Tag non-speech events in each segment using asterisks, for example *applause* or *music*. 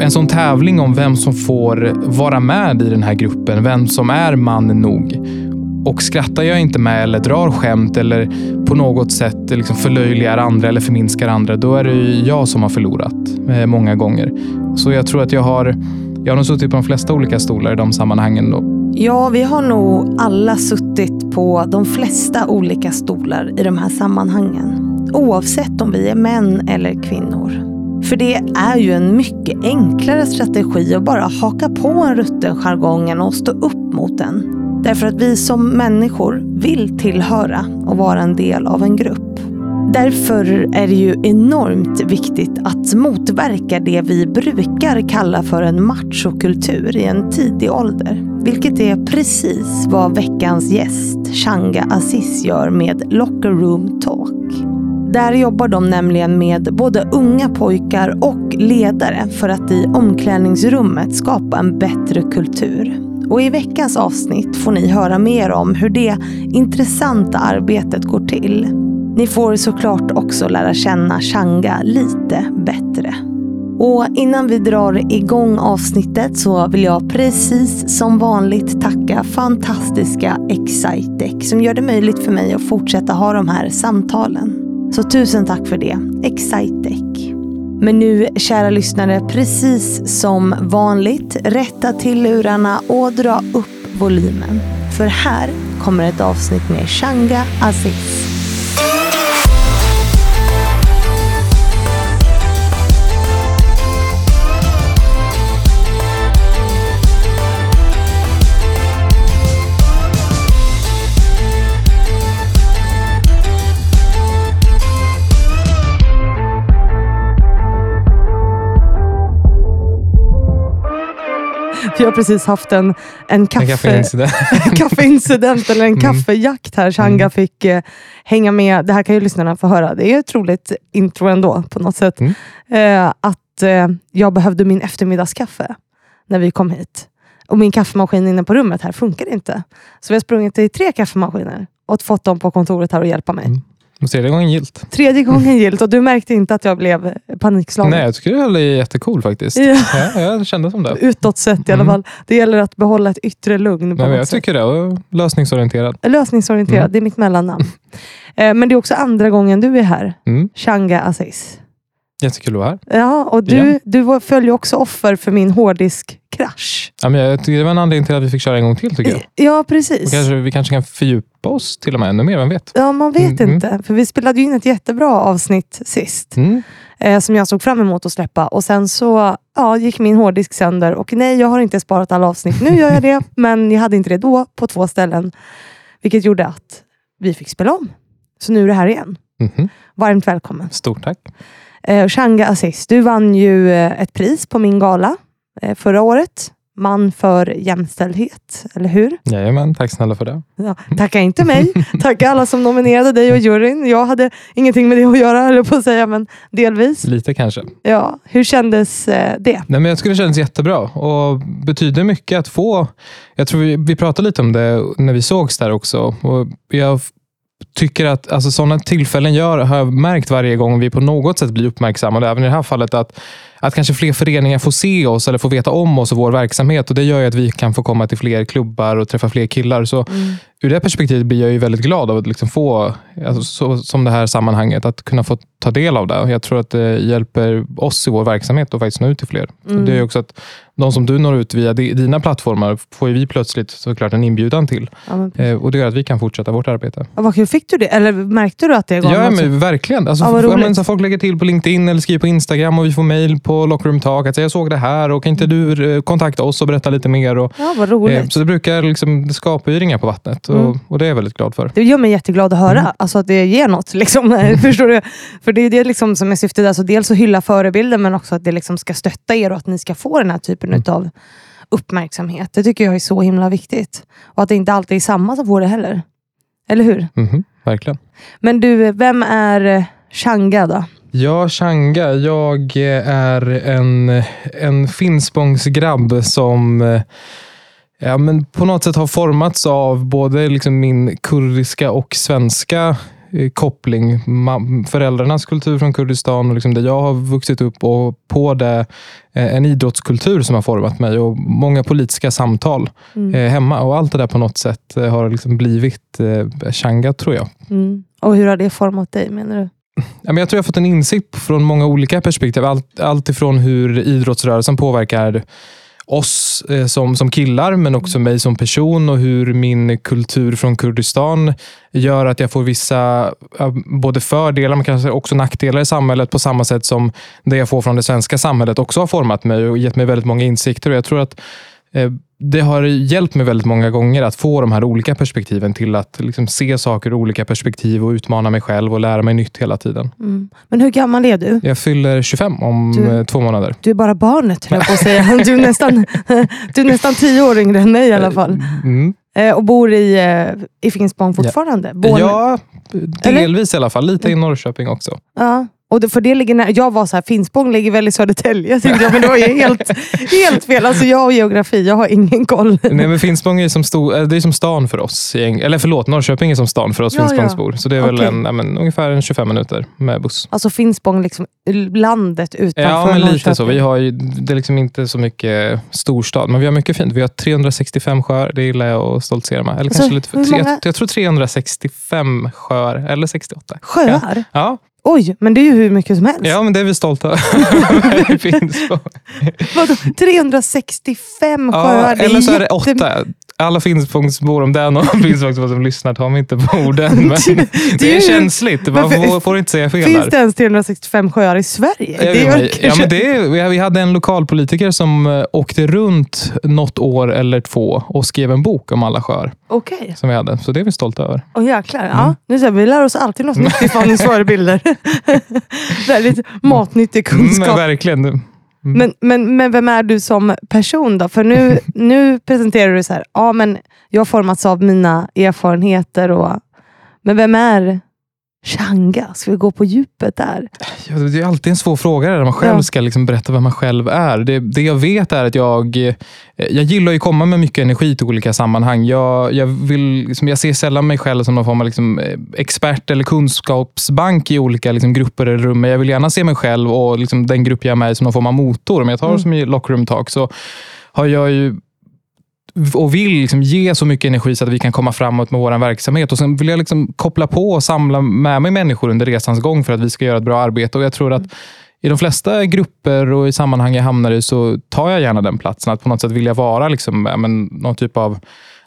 en sån tävling om vem som får vara med i den här gruppen, vem som är man nog. Och skrattar jag inte med eller drar skämt eller på något sätt liksom förlöjligar andra eller förminskar andra, då är det ju jag som har förlorat eh, många gånger. Så jag tror att jag har, jag har nog suttit på de flesta olika stolar i de sammanhangen. Då. Ja, vi har nog alla suttit på de flesta olika stolar i de här sammanhangen. Oavsett om vi är män eller kvinnor. För det är ju en mycket enklare strategi att bara haka på en rutten jargongen och stå upp mot den. Därför att vi som människor vill tillhöra och vara en del av en grupp. Därför är det ju enormt viktigt att motverka det vi brukar kalla för en machokultur i en tidig ålder. Vilket är precis vad veckans gäst, Shanga Aziz, gör med Locker Room Talk. Där jobbar de nämligen med både unga pojkar och ledare för att i omklädningsrummet skapa en bättre kultur. Och i veckans avsnitt får ni höra mer om hur det intressanta arbetet går till. Ni får såklart också lära känna Shanga lite bättre. Och innan vi drar igång avsnittet så vill jag precis som vanligt tacka fantastiska Excitec som gör det möjligt för mig att fortsätta ha de här samtalen. Så tusen tack för det, Excitec. Men nu, kära lyssnare, precis som vanligt, rätta till lurarna och dra upp volymen. För här kommer ett avsnitt med Shanga Aziz. Vi har precis haft en, en, kaffe, En kaffeincident. *laughs* kaffeincident eller en Mm. kaffejakt här. Shanga Mm. fick eh, hänga med. Det här kan ju lyssnarna få höra. Det är ett roligt intro ändå på något sätt. Mm. Eh, att eh, jag behövde min eftermiddagskaffe när vi kom hit. Och min kaffemaskin inne på rummet här funkar inte. Så vi har sprungit till tre kaffemaskiner och fått dem på kontoret här och hjälpa mig. Mm. Och tredje gången gilt. Tredje gången gillt och du märkte inte att jag blev panikslagen. Nej, jag tycker det är jättecool faktiskt. Ja. Ja, jag kände som det. Utåt sett i alla Mm. fall. Det gäller att behålla ett yttre lugn. Nej, jag sätt. tycker det. Och lösningsorienterad. Lösningsorienterad, Mm. det är mitt mellannamn. Eh, Men det är också andra gången du är här. Mm. Shanga Aziz. Jättekul att vara här. Ja, och du, Igen. du ju också offer för min hårddisk-krasch. Ja, men jag tycker det var en anledning till att vi fick köra en gång till. tycker jag. Ja, Och precis. kanske, vi kanske kan fördjupa oss till och med ännu mer, vem vet? Ja, man vet Mm, inte. För vi spelade ju in ett jättebra avsnitt sist. Mm. Eh, som jag såg fram emot att släppa. Och sen så ja, gick min hårddisk sönder. Och nej, jag har inte sparat alla avsnitt. Nu gör jag det, *laughs* men jag hade inte det då på två ställen. Vilket gjorde att vi fick spela om. Så nu är det här igen. Mhm. Varmt välkommen. Stort tack. Eh, Shanga Aziz, du vann ju eh, ett pris på min gala eh, förra året. Man för jämställdhet, eller hur? Jajamän, tack snälla för det. Ja, tacka inte mig. Tacka alla som nominerade dig och juryn. Jag hade ingenting med det att göra, eller på att säga, men delvis. Lite kanske. Ja, hur kändes eh, det? Nej, men jag skulle det kändes jättebra och betyder mycket att få... Jag tror vi, vi pratade lite om det när vi sågs där också. Och jag tycker att alltså, sådana tillfällen gör, har jag märkt varje gång vi på något sätt blir uppmärksammade. Även i det här fallet att, att kanske fler föreningar får se oss eller får veta om oss och vår verksamhet. Och Det gör att vi kan få komma till fler klubbar och träffa fler killar. Så ur det perspektivet blir jag ju väldigt glad av att liksom få, alltså, så, som det här sammanhanget, att kunna få ta del av det. Jag tror att det hjälper oss i vår verksamhet att faktiskt nå ut till fler. Mm. Det är ju också att de som du når ut via di- dina plattformar får vi plötsligt såklart en inbjudan till. Ja, Eh, och Det gör att vi kan fortsätta vårt arbete. ja, vad kul. Fick du det? Eller märkte du att det gav Ja, något? men verkligen. Alltså, Ja, vad ja, roligt. men, så folk lägger till på LinkedIn eller skriver på Instagram och vi får mejl på Lockroom Talk att säga, jag såg det här och kan inte du eh, kontakta oss och berätta lite mer? Och, Ja, vad roligt. eh, så det brukar liksom, det skapar ju ringar på vattnet och, Mm. och det är jag väldigt glad för. Det gör mig jätteglad att höra, Mm. alltså att det ger något. Liksom. *laughs* Förstår du? För det är det liksom som är syftet. Alltså dels att hylla förebilder, men också att det liksom ska stötta er och att ni ska få den här typen Mm. av uppmärksamhet. Det tycker jag är så himla viktigt. Och att det inte alltid är samma som får det heller. Eller hur? Mhm, verkligen. Men du, vem är eh, Shanga då? Ja, Shanga. Jag är en, en Finspångsgrabb som eh, ja, men på något sätt har formats av både liksom min kurdiska och svenska eh, koppling. Föräldrarnas kultur från Kurdistan och liksom där jag har vuxit upp och på det eh, en idrottskultur som har format mig och många politiska samtal Mm. hemma. Och allt det där på något sätt har liksom blivit Shanga, tror jag. Mm. Och hur har det format dig menar du? Jag tror jag har fått en insikt från många olika perspektiv. Allt, allt ifrån hur idrottsrörelsen påverkar oss eh, som, som killar, men också mig som person och hur min kultur från Kurdistan gör att jag får vissa både fördelar men kanske också nackdelar i samhället på samma sätt som det jag får från det svenska samhället också har format mig och gett mig väldigt många insikter. Och jag tror att det har hjälpt mig väldigt många gånger att få de här olika perspektiven till att liksom se saker ur olika perspektiv och utmana mig själv och lära mig nytt hela tiden. Mm. Men hur gammal är du? Jag fyller 25 om Du- eh, två månader. Du är bara barnet, höll jag på att säga. *laughs* Du är, nästan, du är nästan tio år yngre än mig i alla fall. Mm. Eh, och bor i, eh, i Finspång fortfarande? Bor, Ja, delvis i alla fall. Lite i Norrköping också. ja. Och för det ligger jag var så här, Finspång ligger väl i Södertälje? Tänkte jag, men det var ju helt, helt fel. Alltså jag och geografi, jag har ingen koll. Nej, men Finspång är som, sto, eh, det är som stan för oss. Eller förlåt, Norrköping är som stan för oss Ja, ja. Finspångsbor. Så det är väl Okej. en, ja, men, ungefär en 25 minuter med buss. Alltså Finspång, liksom, landet utanför Ja, men lite så. Vi har ju, det är liksom inte så mycket storstad, men vi har mycket fint. Vi har 365 sjöar, det gillar jag att stoltsera med. Eller Alltså, kanske lite många- Jag tror 365 sjöar, eller 68. Sjöar? Ja, Oj, men det är ju hur mycket som helst. ja men det är vi stolta över. *laughs* Det finns så. Vadå, 365 Ja, sjöar? eller så är det åtta. Alla Finspångsbor, om det är någon Finspångsbor som lyssnar, ta mig inte på orden. *laughs* Men det är känsligt. Man får, får inte säga fel Finns det ens 365 sjöar i Sverige? Det är ja, men det är, vi- hade en lokalpolitiker som eh, åkte runt något år eller två och skrev en bok om alla sjöar Okej. som vi hade. Så det är vi stolta över. Åh jäklar. Mm. Ja, nu ser vi, lär oss alltid något nytt ifrån förebilder. *laughs* Väldigt matnyttig Mm, kunskap. men verkligen. Men, men, men vem är du som person då? För nu, *laughs* nu presenterar du så här, ja men jag formats av mina erfarenheter. Och, men vem är Changa? Ska vi gå på djupet där? Ja, det är alltid en svår fråga där man själv Ja. ska liksom berätta vem man själv är. Det, det jag vet är att jag, eh, jag gillar att komma med mycket energi till olika sammanhang. Jag, jag, vill, liksom, jag ser sällan mig själv som någon form av liksom, eh, expert eller kunskapsbank i olika liksom, grupper eller rum. Men jag vill gärna se mig själv och liksom, den grupp jag är med i som någon form av motor. Om jag tar Mm. som i Lockroom Talk så har jag ju och vill liksom ge så mycket energi så att vi kan komma framåt med vår verksamhet. Och Sen vill jag liksom koppla på och samla med mig människor under resans gång för att vi ska göra ett bra arbete. Och Jag tror att i de flesta grupper och i sammanhang jag hamnar i så tar jag gärna den platsen. Att på något sätt vilja vara liksom, men, någon typ av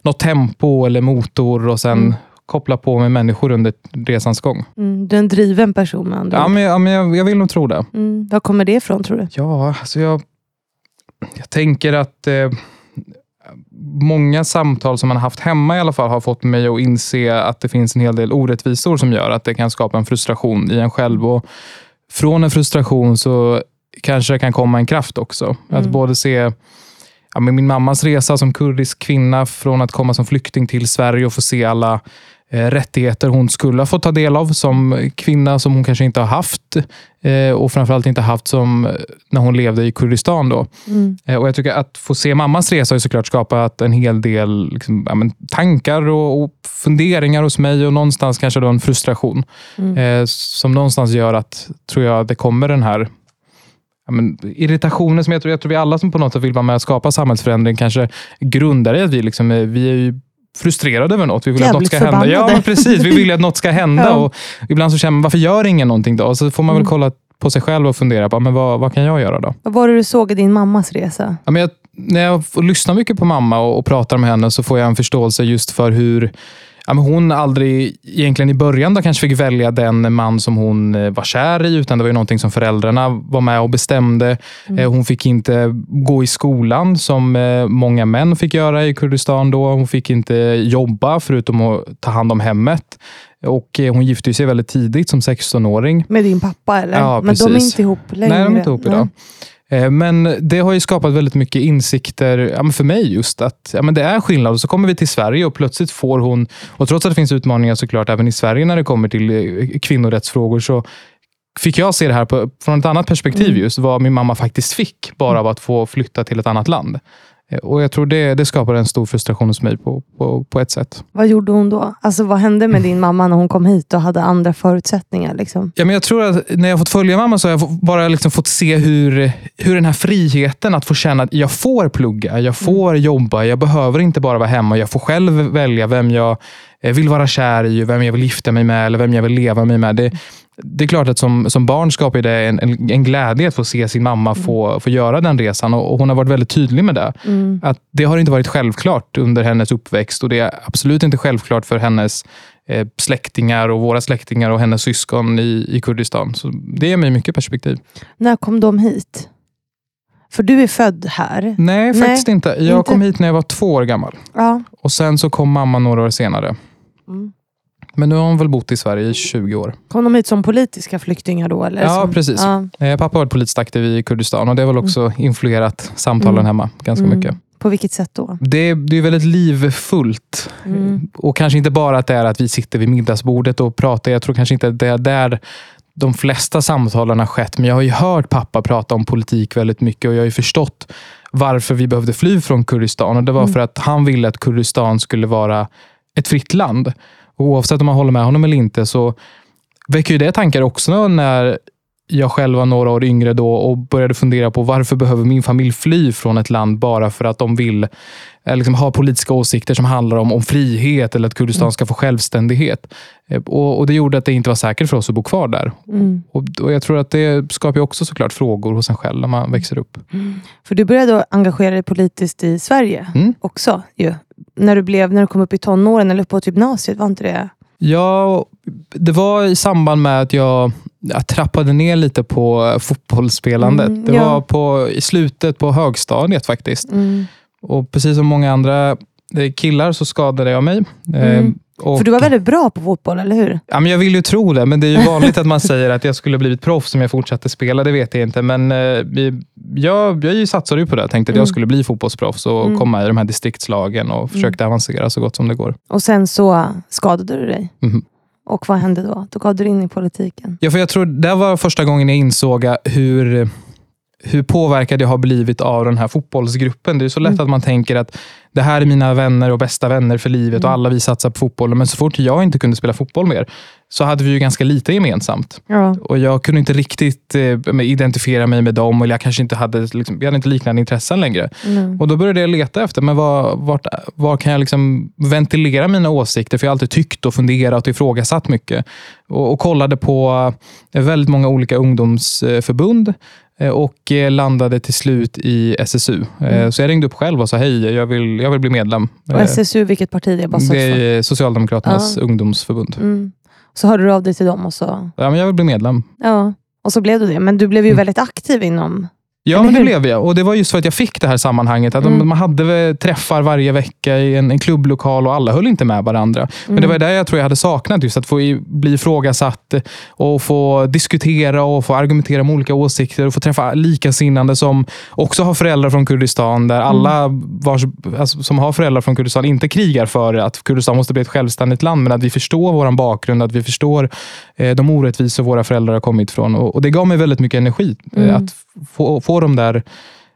något tempo eller motor och sen Mm. koppla på med människor under resans gång. Mm, du är en driven person med andra Ja, men, ja, men jag, jag vill nog tro det. Mm, var kommer det ifrån tror du? Ja, alltså jag, jag tänker att eh, många samtal som man haft hemma i alla fall har fått mig att inse att det finns en hel del orättvisor som gör att det kan skapa en frustration i en själv. Och från en frustration så kanske det kan komma en kraft också. Att Mm. både se ja, min mammas resa som kurdisk kvinna från att komma som flykting till Sverige och få se alla rättigheter hon skulle ha fått ta del av som kvinna som hon kanske inte har haft eh, och framförallt inte haft som eh, när hon levde i Kurdistan. Då. Mm. Eh, och jag tycker att få se mammas resa har såklart skapat en hel del liksom, ja, tankar och, och funderingar hos mig och någonstans kanske då en frustration Mm. eh, som någonstans gör att, tror jag, det kommer den här ja, men, irritationen som jag tror, jag tror vi alla som på något sätt vill vara med och skapa samhällsförändring kanske grundar i att vi, liksom, vi är ju frustrerade över något. Vi vill att något ska hända. Ja, men precis. Vi vill att något ska hända. *laughs* Ja. och ibland så känner man, varför gör ingen någonting då? Så får man väl Mm. kolla på sig själv och fundera på, men vad, vad kan jag göra då? Vad var det du såg i din mammas resa? Ja, men jag, när jag får lyssna mycket på mamma och, och pratar med henne så får jag en förståelse just för hur ja, men hon aldrig egentligen i början då kanske fick välja den man som hon eh, var kär i, utan det var ju någonting som föräldrarna var med och bestämde. Eh, Hon fick inte gå i skolan som eh, många män fick göra i Kurdistan då. Hon fick inte jobba förutom att ta hand om hemmet. Och Hon gifte sig väldigt tidigt som 16-åring. Med din pappa eller? Ja, Men de är precis. inte ihop längre? Nej, de är inte ihop idag. Eh, Men det har ju skapat väldigt mycket insikter ja, för mig just att ja, men det är skillnad. Och så kommer vi till Sverige och plötsligt får hon, och trots att det finns utmaningar såklart även i Sverige när det kommer till eh, kvinnorättsfrågor, så fick jag se det här på, från ett annat perspektiv Mm. just vad min mamma faktiskt fick bara av att få flytta till ett annat land. Och jag tror det, det skapade en stor frustration hos mig på, på, på ett sätt. Vad gjorde hon då? Alltså, vad hände med din mamma när hon kom hit och hade andra förutsättningar? Liksom? Ja, men jag tror att när jag fått följa mamma så har jag bara liksom fått se hur, hur den här friheten att få känna att jag får plugga, jag får jobba, jag behöver inte bara vara hemma. Jag får själv välja vem jag eh, vill vara kär i, vem jag vill gifta mig med eller vem jag vill leva med. med. Det, det är klart att som, som barn skapar det en, en, en glädje att få se sin mamma få, få göra den resan och, och hon har varit väldigt tydlig med det. Mm. Att det har inte varit självklart under hennes uppväxt och det är absolut inte självklart för hennes eh, släktingar och våra släktingar och hennes syskon i, i Kurdistan. Så det ger mig mycket perspektiv. När kom de hit? För du är född här. Nej, faktiskt inte. Jag inte. kom hit när jag var två år gammal. Ja. Och Sen så kom mamma några år senare. Mm. Men nu har hon väl bott i Sverige i 20 år. Kom de hit som politiska flyktingar då? Eller Ja, som... precis. Ja. Eh, pappa har varit politiskt aktiv i Kurdistan och det har väl också influerat samtalen Mm. hemma ganska Mm. mycket. På vilket sätt då? Det, det är väldigt livfullt. Mm. Och kanske inte bara att det är att vi sitter vid middagsbordet och pratar. Jag tror kanske inte att det är där de flesta samtalen har skett. Men jag har ju hört pappa prata om politik väldigt mycket och jag har ju förstått varför vi behövde fly från Kurdistan. Och Det var Mm. för att han ville att Kurdistan skulle vara ett fritt land. Och oavsett om man håller med honom eller inte så väcker ju det tankar också när jag själv var några år yngre då och började fundera på varför behöver min familj fly från ett land bara för att de vill eh, liksom, ha politiska åsikter som handlar om, om frihet eller att Kurdistan ska få självständighet. Eh, Och, och Det gjorde att det inte var säkert för oss att bo kvar där. Mm. Och, och Jag tror att det skapar också såklart frågor hos en själv när man växer upp. För du började engagera dig politiskt i Sverige Mm. också. Ju. När, du blev, när du kom upp i tonåren eller på typ gymnasiet, var inte det? Ja, det var i samband med att jag, jag trappade ner lite på fotbollsspelandet. Mm, det ja. var på, i slutet på högstadiet faktiskt. Mm. Och precis som många andra killar så skadade jag mig. Eh, Mm. och, För du var väldigt bra på fotboll, eller hur? ja, men jag vill ju tro det, men det är ju *laughs* vanligt att man säger att jag skulle blivit proffs om jag fortsatte spela. Det vet jag inte, men eh, jag, jag satsade ju på det. Jag tänkte att Mm. jag skulle bli fotbollsproffs och Mm. komma i de här distriktslagen och försökte avancera så gott som det går. Och sen så skadade du dig. Mhm. Och vad hände då? Då gav du dig in i politiken. Ja, för jag tror det var första gången jag insåg hur, hur påverkad jag har blivit av den här fotbollsgruppen. Det är så lätt Mm. att man tänker att det här är mina vänner och bästa vänner för livet Mm. och alla vi satsar på fotbollen. Men så fort jag inte kunde spela fotboll mer så hade vi ju ganska lite gemensamt. Ja. Och Jag kunde inte riktigt eh, identifiera mig med dem eller jag kanske inte hade, liksom, vi hade inte liknande intressen längre. Mm. Och Då började jag leta efter men var, vart, var kan jag liksom ventilera mina åsikter. För jag har alltid tyckt och funderat och ifrågasatt mycket. Och, och kollade på väldigt många olika ungdomsförbund och eh, landade till slut i SSU. Eh, Mm. Så jag ringde upp själv och sa hej, jag vill, jag vill bli medlem. Och Eh, SSU, vilket parti det är? Bara Det är Socialdemokraternas Ja. ungdomsförbund. mm. Så hörde du av dig till dem och så... Ja, men jag vill bli medlem. Ja. Och så blev du det. Men du blev ju Mm. väldigt aktiv inom... Ja, men det blev jag. Och det var just för att jag fick det här sammanhanget. Att Mm. Man hade träffar varje vecka i en, en klubblokal och alla höll inte med varandra. Men det var det jag tror jag hade saknat, just att få i- bli ifrågasatt och få diskutera och få argumentera om olika åsikter och få träffa likasinnande som också har föräldrar från Kurdistan, där alla vars, alltså, som har föräldrar från Kurdistan inte krigar för att Kurdistan måste bli ett självständigt land, men att vi förstår vår bakgrund, att vi förstår eh, de orättvisor våra föräldrar har kommit från. Och, och Det gav mig väldigt mycket energi, eh, Mm. att få, få de där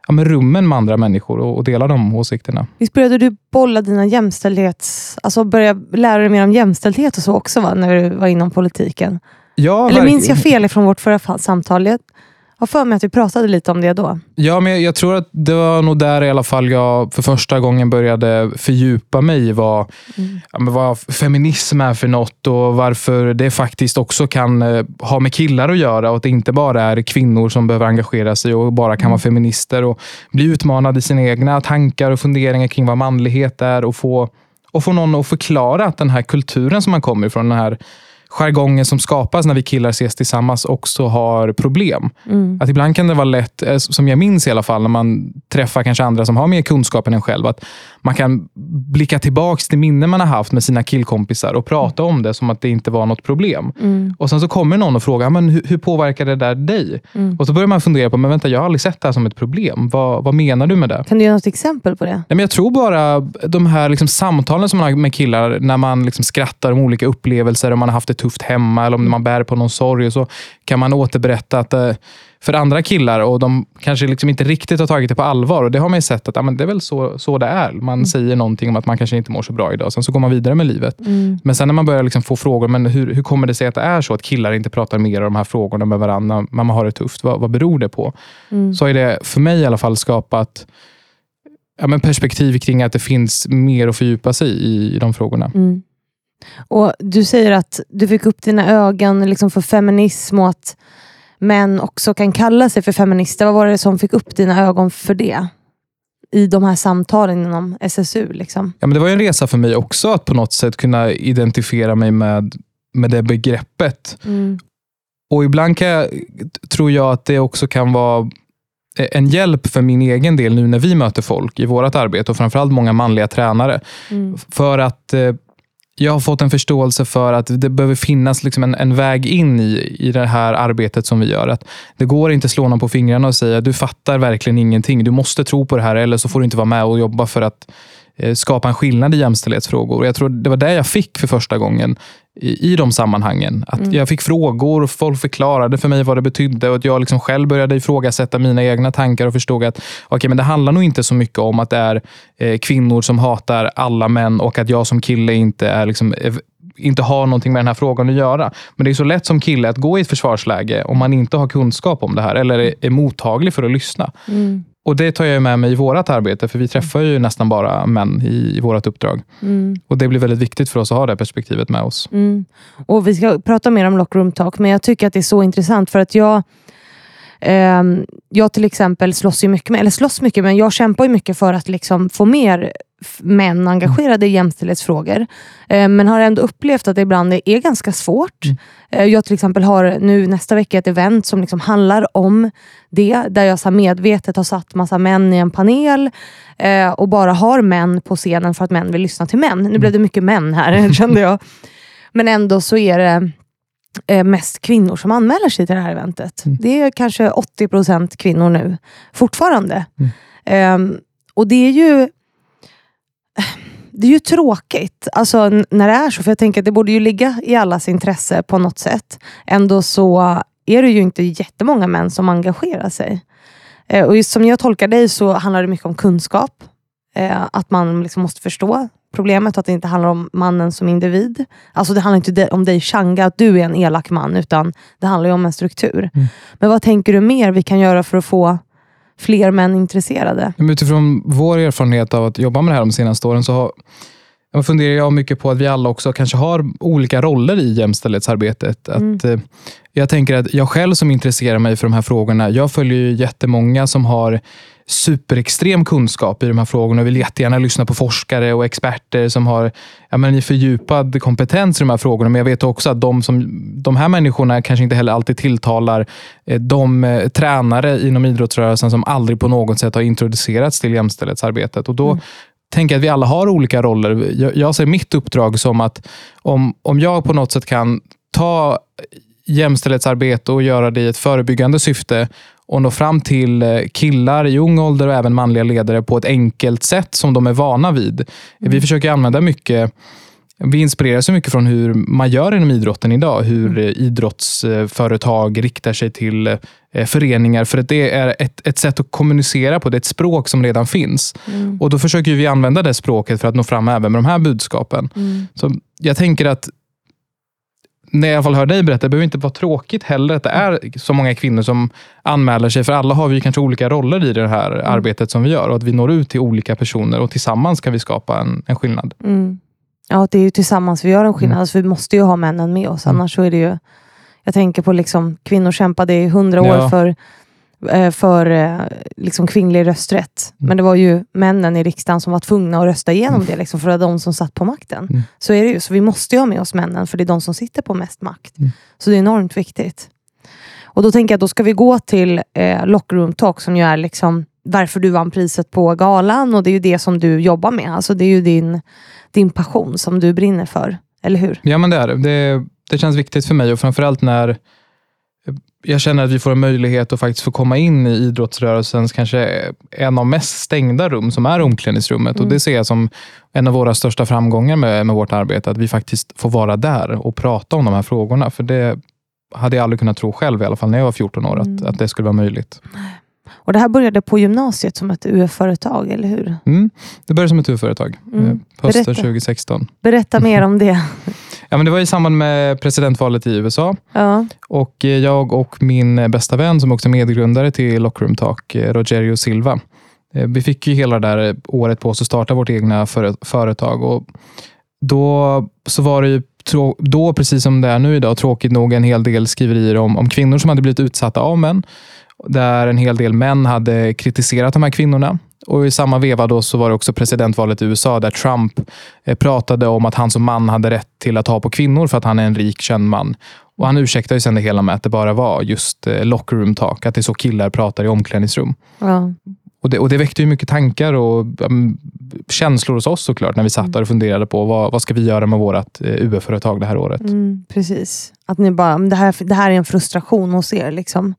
ja, men rummen med andra människor och, och dela de åsikterna. Visst började du bolla dina jämställdhets... Alltså börja lära dig mer om jämställdhet och så också va? när du var inom politiken? Ja, Eller minns verkligen. jag fel från vårt förra samtal? Jag har för mig att vi pratade lite om det då. Ja, men jag, jag tror att det var nog där i alla fall jag för första gången började fördjupa mig i vad, ja, men vad feminism är för något och varför det faktiskt också kan eh, ha med killar att göra och att det inte bara är kvinnor som behöver engagera sig och bara kan vara feminister och bli utmanade i sina egna tankar och funderingar kring vad manlighet är och få, och få någon att förklara att den här kulturen som man kommer ifrån, den här jargongen som skapas när vi killar ses tillsammans också har problem. Mm. Att ibland kan det vara lätt, eh, som jag minns i alla fall, när man träffar kanske andra som har mer kunskap än en själv, att man kan blicka tillbaks till minnen man har haft med sina killkompisar och prata om det som att det inte var något problem. Mm. Och Sen så kommer någon och frågar, men hur, hur påverkar det där dig? Mm. Och så börjar man fundera på, men vänta, jag har aldrig sett det här som ett problem. Vad, vad menar du med det? Kan du ge något exempel på det? Nej, men jag tror bara de här liksom samtalen som man har med killar när man liksom skrattar om olika upplevelser och man har haft ett tufft hemma eller om man bär på någon sorg. Och så kan man återberätta att eh, för andra killar och de kanske liksom inte riktigt har tagit det på allvar. Och Det har man ju sett att ja, men det är väl så, så det är. Man mm. säger någonting om att man kanske inte mår så bra idag. Sen så går man vidare med livet. Mm. Men sen när man börjar liksom få frågor, men hur, hur kommer det sig att det är så att killar inte pratar mer om de här frågorna med varandra när man har det tufft? Vad, vad beror det på? Mm. Så är det för mig i alla fall skapat ja, men perspektiv kring att det finns mer att fördjupa sig i, i de frågorna. Mm. Och Du säger att du fick upp dina ögon liksom för feminism och att män också kan kalla sig för feminister. Vad var det som fick upp dina ögon för det? i de här samtalen inom SSU? Liksom? Ja, men det var en resa för mig också att på något sätt kunna identifiera mig med, med det begreppet. Mm. Och Ibland kan jag, tror jag att det också kan vara en hjälp för min egen del nu när vi möter folk i vårt arbete och framförallt många manliga tränare. Mm. För att eh, jag har fått en förståelse för att det behöver finnas liksom en, en, väg in i, i det här arbetet som vi gör. Att det går inte att slå någon på fingrarna och säga du fattar verkligen ingenting. Du måste tro på det här eller så får du inte vara med och jobba för att skapa en skillnad i jämställdhetsfrågor. Jag tror det var det jag fick för första gången i, i de sammanhangen. Att mm. Jag fick frågor och folk förklarade för mig vad det betydde och att jag liksom själv började ifrågasätta mina egna tankar och förstod att okay, men det handlar nog inte så mycket om att det är eh, kvinnor som hatar alla män och att jag som kille inte är liksom, inte har någonting med den här frågan att göra. Men det är så lätt som kille att gå i ett försvarsläge om man inte har kunskap om det här eller är, är mottaglig för att lyssna. Mm. Och Det tar jag med mig i vårt arbete, för vi träffar ju nästan bara män i, i vårt uppdrag. Mm. Och Det blir väldigt viktigt för oss att ha det perspektivet med oss. Mm. Och Vi ska prata mer om Lockroom Talk, men jag tycker att det är så intressant för att jag eh, jag till exempel slåss ju mycket med, eller slåss mycket, men jag kämpar ju mycket för att liksom få mer män engagerade i jämställdhetsfrågor. Eh, men har ändå upplevt att det ibland är ganska svårt. Mm. Eh, jag till exempel har nu nästa vecka ett event som liksom handlar om det. Där jag så medvetet har satt massa män i en panel eh, och bara har män på scenen för att män vill lyssna till män. Nu blev det mycket män här *laughs* kände jag. Men ändå så är det mest kvinnor som anmäler sig till det här eventet. Mm. Det är kanske 80% kvinnor nu, fortfarande. Mm. Um, och det är ju det är ju tråkigt alltså, när det är så, för jag tänker att det borde ju ligga i allas intresse på något sätt. Ändå så är det ju inte jättemånga män som engagerar sig. Eh, och som jag tolkar dig så handlar det mycket om kunskap. Eh, att man liksom måste förstå problemet och att det inte handlar om mannen som individ. Alltså Det handlar inte om dig Changa, att du är en elak man, utan det handlar om en struktur. Mm. Men vad tänker du mer vi kan göra för att få fler män intresserade? Utifrån vår erfarenhet av att jobba med det här de senaste åren så har, jag funderar jag mycket på att vi alla också kanske har olika roller i jämställdhetsarbetet. Mm. Att, eh, jag tänker att jag själv som intresserar mig för de här frågorna, jag följer ju jättemånga som har superextrem kunskap i de här frågorna och vill jättegärna lyssna på forskare och experter som har ja, men, fördjupad kompetens i de här frågorna. Men jag vet också att de, som, de här människorna kanske inte heller alltid tilltalar eh, de eh, tränare inom idrottsrörelsen som aldrig på något sätt har introducerats till jämställdhetsarbetet. Och då mm tänker att vi alla har olika roller. Jag, jag ser mitt uppdrag som att om, om jag på något sätt kan ta jämställdhetsarbete och göra det i ett förebyggande syfte och nå fram till eh, killar i ung ålder och även manliga ledare på ett enkelt sätt som de är vana vid. Mm. Vi försöker använda mycket vi inspireras mycket från hur man gör inom idrotten idag. Hur mm. idrottsföretag riktar sig till eh, föreningar. För att det är ett, ett sätt att kommunicera på. Det är ett språk som redan finns. Mm. Och Då försöker vi använda det språket för att nå fram även med de här budskapen. Mm. Så Jag tänker att när jag hör dig berätta, det behöver inte vara tråkigt heller att det är så många kvinnor som anmäler sig. För alla har vi kanske olika roller i det här mm. arbetet som vi gör och att vi når ut till olika personer och tillsammans kan vi skapa en, en skillnad. Mm. Ja, det är ju tillsammans vi gör en skillnad. Mm. Alltså, vi måste ju ha männen med oss, mm. annars så är det ju... Jag tänker på liksom, kvinnor kämpade i hundra år ja. för Eh, för eh, liksom kvinnlig rösträtt. Mm. Men det var ju männen i riksdagen som var tvungna att rösta igenom det, liksom, för det var de som satt på makten. Mm. Så är det ju. Så vi måste ju ha med oss männen, för det är de som sitter på mest makt. Mm. Så det är enormt viktigt. Och Då tänker jag att då ska vi gå till eh, Lockroom Talk, som ju är liksom varför du vann priset på galan. Och Det är ju det som du jobbar med. Alltså det är ju din, din passion som du brinner för. Eller hur? Ja, men det är det. Det, det känns viktigt för mig och framförallt när jag känner att vi får en möjlighet att faktiskt få komma in i idrottsrörelsens kanske en av mest stängda rum som är omklädningsrummet. Mm. Och Det ser jag som en av våra största framgångar med, med vårt arbete. Att vi faktiskt får vara där och prata om de här frågorna. För det hade jag aldrig kunnat tro själv, i alla fall när jag var 14 år, Mm. att, att det skulle vara möjligt. Och det här började på gymnasiet som ett UF-företag, eller hur? Mm. Det började som ett UF-företag, Mm. eh, hösten Berätta. 2016. Berätta mer om det. *laughs* Ja, men det var i samband med presidentvalet i USA. Ja. Och eh, jag och min eh, bästa vän som också är medgrundare till Lockroom Talk, eh, Rogerio Silva. Vi fick ju hela det där året på oss att starta vårt egna före- företag. Och då så var det ju då, precis som det är nu idag, tråkigt nog en hel del skriverier om, om kvinnor som hade blivit utsatta av män. Där en hel del män hade kritiserat de här kvinnorna. Och I samma veva då så var det också presidentvalet i USA där Trump eh, pratade om att han som man hade rätt till att ha på kvinnor för att han är en rik känd man. Och Han ursäktade ju sen det hela med att det bara var just eh, locker room talk, att det är så killar pratar i omklädningsrum. Ja. Och det, och det väckte ju mycket tankar och um, känslor hos oss såklart när vi satt där och funderade på vad, vad ska vi göra med vårt eh, UF-företag det här året. Mm, precis. Att ni bara, "Men det här, det här är en frustration hos er. Liksom.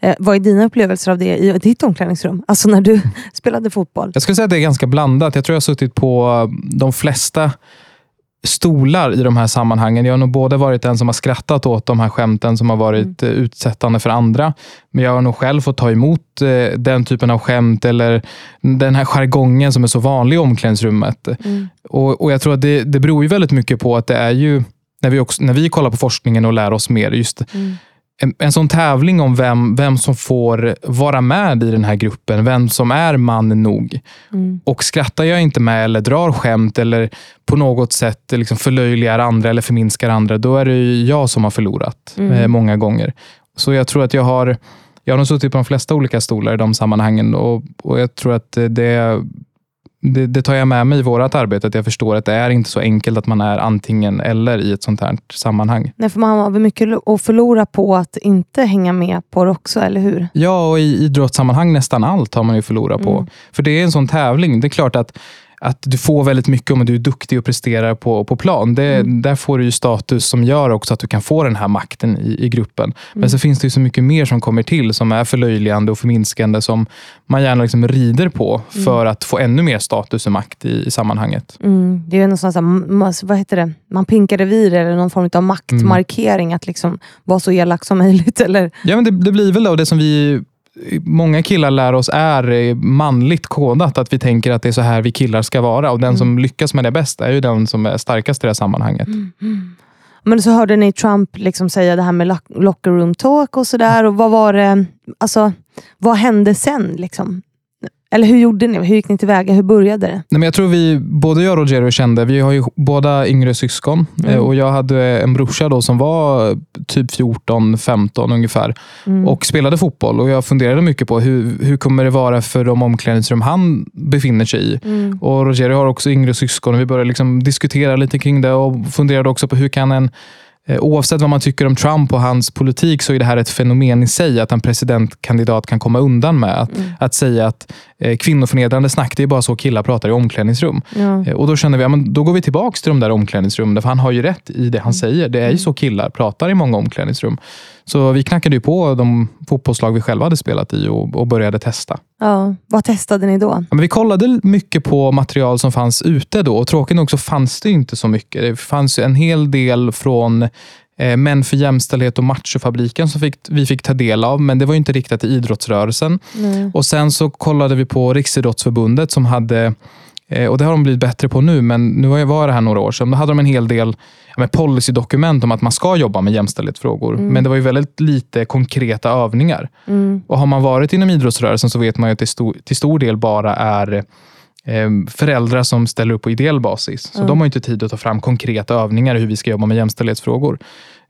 Eh, vad är dina upplevelser av det i ditt omklädningsrum? Alltså när du *laughs* spelade fotboll? Jag skulle säga att det är ganska blandat. Jag tror jag har suttit på de flesta stolar i de här sammanhangen. Jag har nog både varit den som har skrattat åt de här skämten som har varit eh, utsättande för andra. Men jag har nog själv fått ta emot eh, den typen av skämt eller den här jargongen som är så vanlig i omklädningsrummet. Mm. Och, och Jag tror att det, det beror ju väldigt mycket på att det är ju, när vi, också, när vi kollar på forskningen och lär oss mer, just Mm. En, en sån tävling om vem, vem som får vara med i den här gruppen, vem som är man nog. Mm. Och skrattar jag inte med eller drar skämt eller på något sätt liksom förlöjligar andra eller förminskar andra, då är det ju jag som har förlorat Mm. eh, många gånger. Så jag tror att jag har jag har nog suttit på de flesta olika stolar i de sammanhangen och, och jag tror att det, det, det tar jag med mig i vårt arbete, att jag förstår att det är inte så enkelt att man är antingen eller i ett sånt här sammanhang. Nej, för man har väl mycket att förlora på att inte hänga med på det också, eller hur? Ja, och i idrottssammanhang nästan allt har man ju förlorat på. Mm. För det är en sån tävling. Det är klart att, att du får väldigt mycket om du är duktig och presterar på, på plan. Det, Mm. Där får du ju status som gör också att du kan få den här makten i, i gruppen. Mm. Men så finns det ju så mycket mer som kommer till som är förlöjligande och förminskande som man gärna liksom rider på Mm. för att få ännu mer status och makt i, i sammanhanget. Mm. Det är någon sån här, vad heter det? Man pinkar revir eller någon form av maktmarkering. Att liksom vara så elak som möjligt. *laughs* Eller? Ja, men det, det blir väl då det som vi Många killar lär oss är eh, manligt kodat, att vi tänker att det är så här vi killar ska vara. Och den som lyckas med det bäst är ju den som är starkast i det här sammanhanget. Men så hörde ni Trump liksom säga det här med lock- locker room talk och sådär. Och vad var det, alltså, vad hände sen? Liksom? Eller hur gjorde ni? Hur gick ni tillväga? Hur började det? Nej, men jag tror vi, både jag och Rogerio kände, vi har ju båda yngre syskon Mm. eh, och jag hade en brorsa då som var typ 14-15 ungefär Mm. och spelade fotboll. Och Jag funderade mycket på hur, hur kommer det vara för de omklädningsrum han befinner sig i. Mm. Och Rogerio har också yngre syskon och vi började liksom diskutera lite kring det och funderade också på hur kan en Oavsett vad man tycker om Trump och hans politik så är det här ett fenomen i sig att en presidentkandidat kan komma undan med att, Mm. att säga att eh, kvinnoförnedrande snack, det är bara så killar pratar i omklädningsrum. Ja. Eh, Och Då kände vi, ja, men då går vi tillbaka till de där omklädningsrummen, för han har ju rätt i det han säger. Det är ju så killar pratar i många omklädningsrum. Så vi knackade ju på de fotbollslag vi själva hade spelat i och, och började testa. Ja. Vad testade ni då? Ja, men vi kollade mycket på material som fanns ute då och tråkigt nog så fanns det inte så mycket. Det fanns ju en hel del från eh, Män för jämställdhet och Machofabriken som fick, vi fick ta del av, men det var inte riktat till idrottsrörelsen. Nej. Och Sen så kollade vi på Riksidrottsförbundet som hade eh, och Det har de blivit bättre på nu, men nu var jag var det här några år sedan. Då hade de en hel del ja, med policydokument om att man ska jobba med jämställdhetsfrågor. Men det var ju väldigt lite konkreta övningar. Mm. Och Har man varit inom idrottsrörelsen så vet man ju att det stor, till stor del bara är eh, föräldrar som ställer upp på ideell basis. Så de har ju inte tid att ta fram konkreta övningar hur vi ska jobba med jämställdhetsfrågor.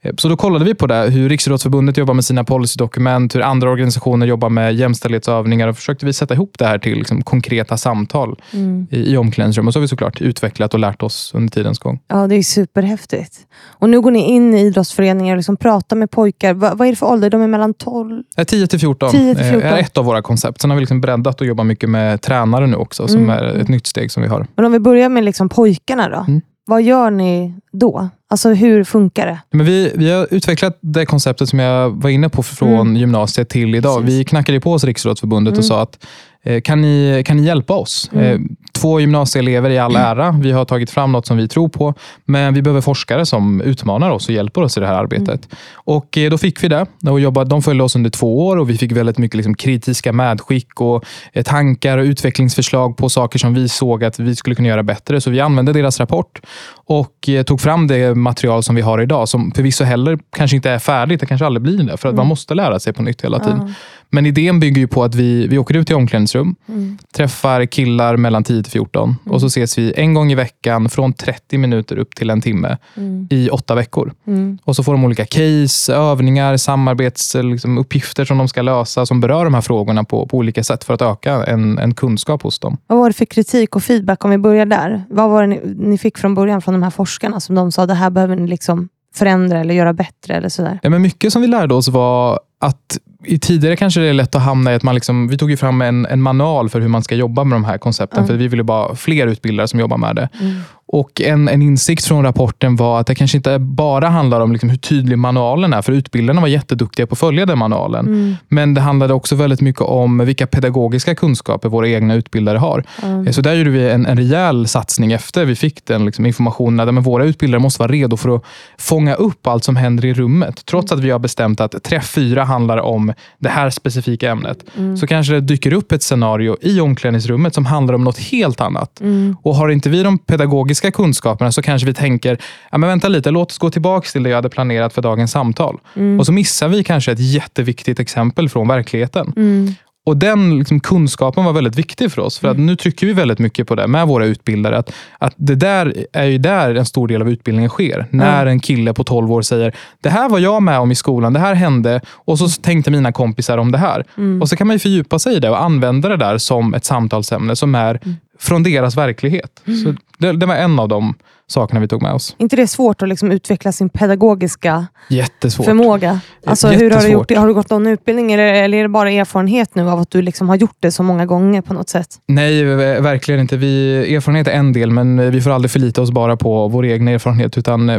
Eh, Så då kollade vi på det, hur Riksidrottsförbundet jobbar med sina policydokument, hur andra organisationer jobbar med jämställdhetsövningar och försökte vi sätta ihop det här till liksom, konkreta samtal Mm. i, i omklädningsrum. Och så har vi såklart utvecklat och lärt oss under tidens gång. Ja, det är superhäftigt. Och nu går ni in i idrottsföreningar och liksom pratar med pojkar. Va, vad är det för ålder? De är mellan 12? Eh, 10 till 14, 10 till 14. eh, är ett av våra koncept. Sen har vi liksom breddat och jobbar mycket med tränare nu också, som Mm. är ett nytt steg som vi har. Men om vi börjar med liksom pojkarna då. Mm. Vad gör ni då? Alltså hur funkar det? Men vi, vi har utvecklat det konceptet som jag var inne på från Mm. gymnasiet till idag. Precis. Vi knackade på oss Riksidrottsförbundet Mm. och sa att eh, kan ni, kan ni hjälpa oss? Mm. Två gymnasieelever i all ära. Vi har tagit fram något som vi tror på. Men vi behöver forskare som utmanar oss och hjälper oss i det här arbetet. Mm. Och eh, Då fick vi det. Och jobbade, de följde oss under två år och vi fick väldigt mycket liksom kritiska medskick och eh, tankar och utvecklingsförslag på saker som vi såg att vi skulle kunna göra bättre. Så vi använde deras rapport och eh, tog fram det material som vi har idag. Som förvisso heller kanske inte är färdigt. Det kanske aldrig blir det. För att Mm. man måste lära sig på nytt hela tiden. Ja. Men idén bygger ju på att vi, vi åker ut i omklädningsrum, Mm. träffar killar mellan 10 till 14 och så ses vi en gång i veckan från 30 minuter upp till en timme Mm. i åtta veckor. Mm. Och så får de olika case, övningar, samarbetsuppgifter liksom, som de ska lösa som berör de här frågorna på, på olika sätt för att öka en, en kunskap hos dem. Vad var det för kritik och feedback om vi börjar där? Vad var det ni, ni fick från början från de här forskarna som de sa det här behöver ni liksom förändra eller göra bättre eller sådär? Ja, men mycket som vi lärde oss var att i tidigare kanske det är lätt att hamna i att man liksom, vi tog ju fram en, en manual för hur man ska jobba med de här koncepten. Mm. För vi ville bara ha fler utbildare som jobbar med det. Mm. Och en, en insikt från rapporten var att det kanske inte bara handlar om liksom hur tydlig manualen är. För utbildarna var jätteduktiga på att följa den manualen. Mm. Men det handlade också väldigt mycket om vilka pedagogiska kunskaper våra egna utbildare har. Ja. Så där gjorde vi en, en rejäl satsning efter vi fick den liksom, informationen att våra utbildare måste vara redo för att fånga upp allt som händer i rummet. Trots att vi har bestämt att träff fyra handlar om det här specifika ämnet. Mm. Så kanske det dyker upp ett scenario i omklädningsrummet som handlar om något helt annat. Mm. Och har inte vi de pedagogiska kunskaperna så kanske vi tänker, ja, men vänta lite, låt oss gå tillbaka till det jag hade planerat för dagens samtal. Mm. Och så missar vi kanske ett jätteviktigt exempel från verkligheten. Mm. Och Den liksom, kunskapen var väldigt viktig för oss. För att nu trycker vi väldigt mycket på det med våra utbildare. Att, att det där är ju där en stor del av utbildningen sker. När en kille på 12 år säger, det här var jag med om i skolan, det här hände och så tänkte mina kompisar om det här. Mm. Och så kan man ju fördjupa sig i det och använda det där som ett samtalsämne som är från deras verklighet. Så det, det var en av de sakerna vi tog med oss. inte det är svårt att liksom utveckla sin pedagogiska Jättesvårt. förmåga? Alltså, hur har, du Jättesvårt. gjort det? har du gått någon utbildning eller, eller är det bara erfarenhet nu av att du liksom har gjort det så många gånger på något sätt? Nej, verkligen inte. Vi, erfarenhet är en del, men vi får aldrig förlita oss bara på vår egen erfarenhet. Utan, eh,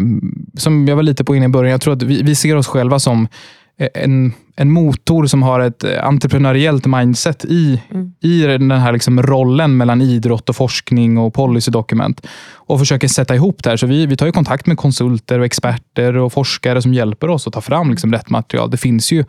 som jag var lite på inne i början, jag tror att vi, vi ser oss själva som eh, en, en motor som har ett entreprenöriellt mindset i, Mm. i den här liksom rollen mellan idrott och forskning och policydokument. Och försöker sätta ihop det här. Så vi, vi tar ju kontakt med konsulter, och experter och forskare som hjälper oss att ta fram liksom rätt material. Det finns ju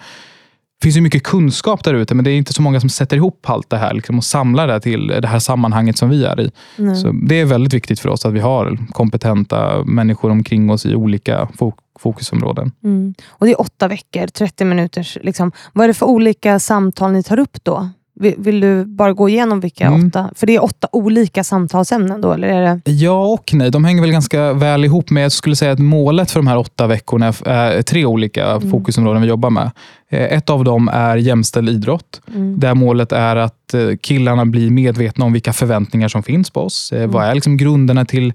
finns ju mycket kunskap där ute, men det är inte så många som sätter ihop allt det här liksom, och samlar det till det här sammanhanget som vi är i. Nej. Så Det är väldigt viktigt för oss att vi har kompetenta människor omkring oss i olika fok- fokusområden. Mm. Och det är åtta veckor, 30 minuters. Liksom. Vad är det för olika samtal ni tar upp då? Vill, vill du bara gå igenom vilka Mm. åtta? För det är åtta olika samtalsämnen då, eller är det? Ja och nej, de hänger väl ganska väl ihop. Men jag skulle säga att målet för de här åtta veckorna är tre olika fokusområden vi jobbar med. Eh, Ett av dem är jämställd idrott. Mm. Där målet är att eh, killarna blir medvetna om vilka förväntningar som finns på oss. Eh, Vad är liksom grunderna till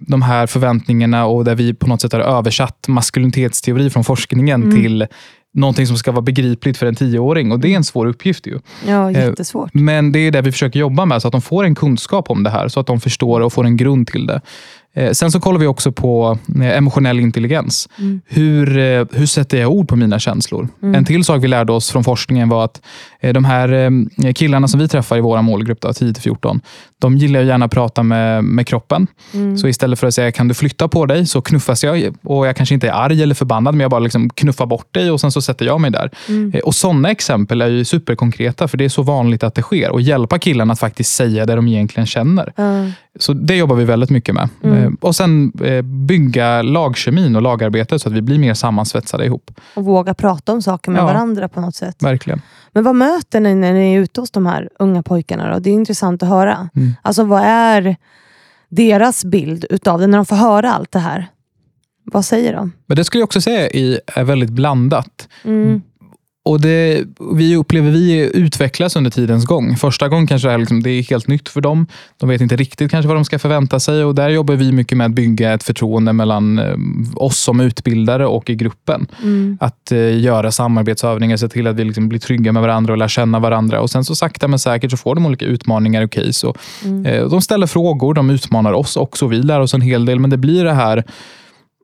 de här förväntningarna och där vi på något sätt har översatt maskulinitetsteori från forskningen Mm. till någonting som ska vara begripligt för en tioåring. Och det är en svår uppgift. ju. Ja, Eh, jättesvårt. Men det är det vi försöker jobba med, så att de får en kunskap om det här, så att de förstår och får en grund till det. Eh, Sen så kollar vi också på eh, emotionell intelligens. Mm. Hur, eh, hur sätter jag ord på mina känslor? Mm. En till sak vi lärde oss från forskningen var att de här killarna som vi träffar i vår målgrupp, då, 10-14, de gillar gärna att prata med, med kroppen. Mm. Så istället för att säga kan du flytta på dig så knuffas jag och jag kanske inte är arg eller förbannad men jag bara liksom knuffar bort dig och sen så sätter jag mig där. Mm. Och Sådana exempel är ju superkonkreta för det är så vanligt att det sker och hjälpa killarna att faktiskt säga det de egentligen känner. Så det jobbar vi väldigt mycket med. Eh, Och sen eh, bygga lagkemin och lagarbetet så att vi blir mer sammansvetsade ihop. Och våga prata om saker med Ja. varandra på något sätt. Verkligen. Men vad möter ni när ni är ute hos de här unga pojkarna? Då? Det är intressant att höra. Mm. Alltså vad är deras bild utav det när de får höra allt det här? Vad säger de? Men det skulle jag också säga är väldigt blandat. Mm. Och det vi upplever vi utvecklas under tidens gång. Första gången kanske det är, liksom, det är helt nytt för dem. De vet inte riktigt kanske vad de ska förvänta sig. och Där jobbar vi mycket med att bygga ett förtroende mellan eh, oss som utbildare och i gruppen. Mm. Att eh, göra samarbetsövningar, se till att vi liksom blir trygga med varandra och lär känna varandra. Och Sen så sakta men säkert så får de olika utmaningar och case. Och, Mm. eh, de ställer frågor, de utmanar oss också. Vi lär oss en hel del, men det blir det här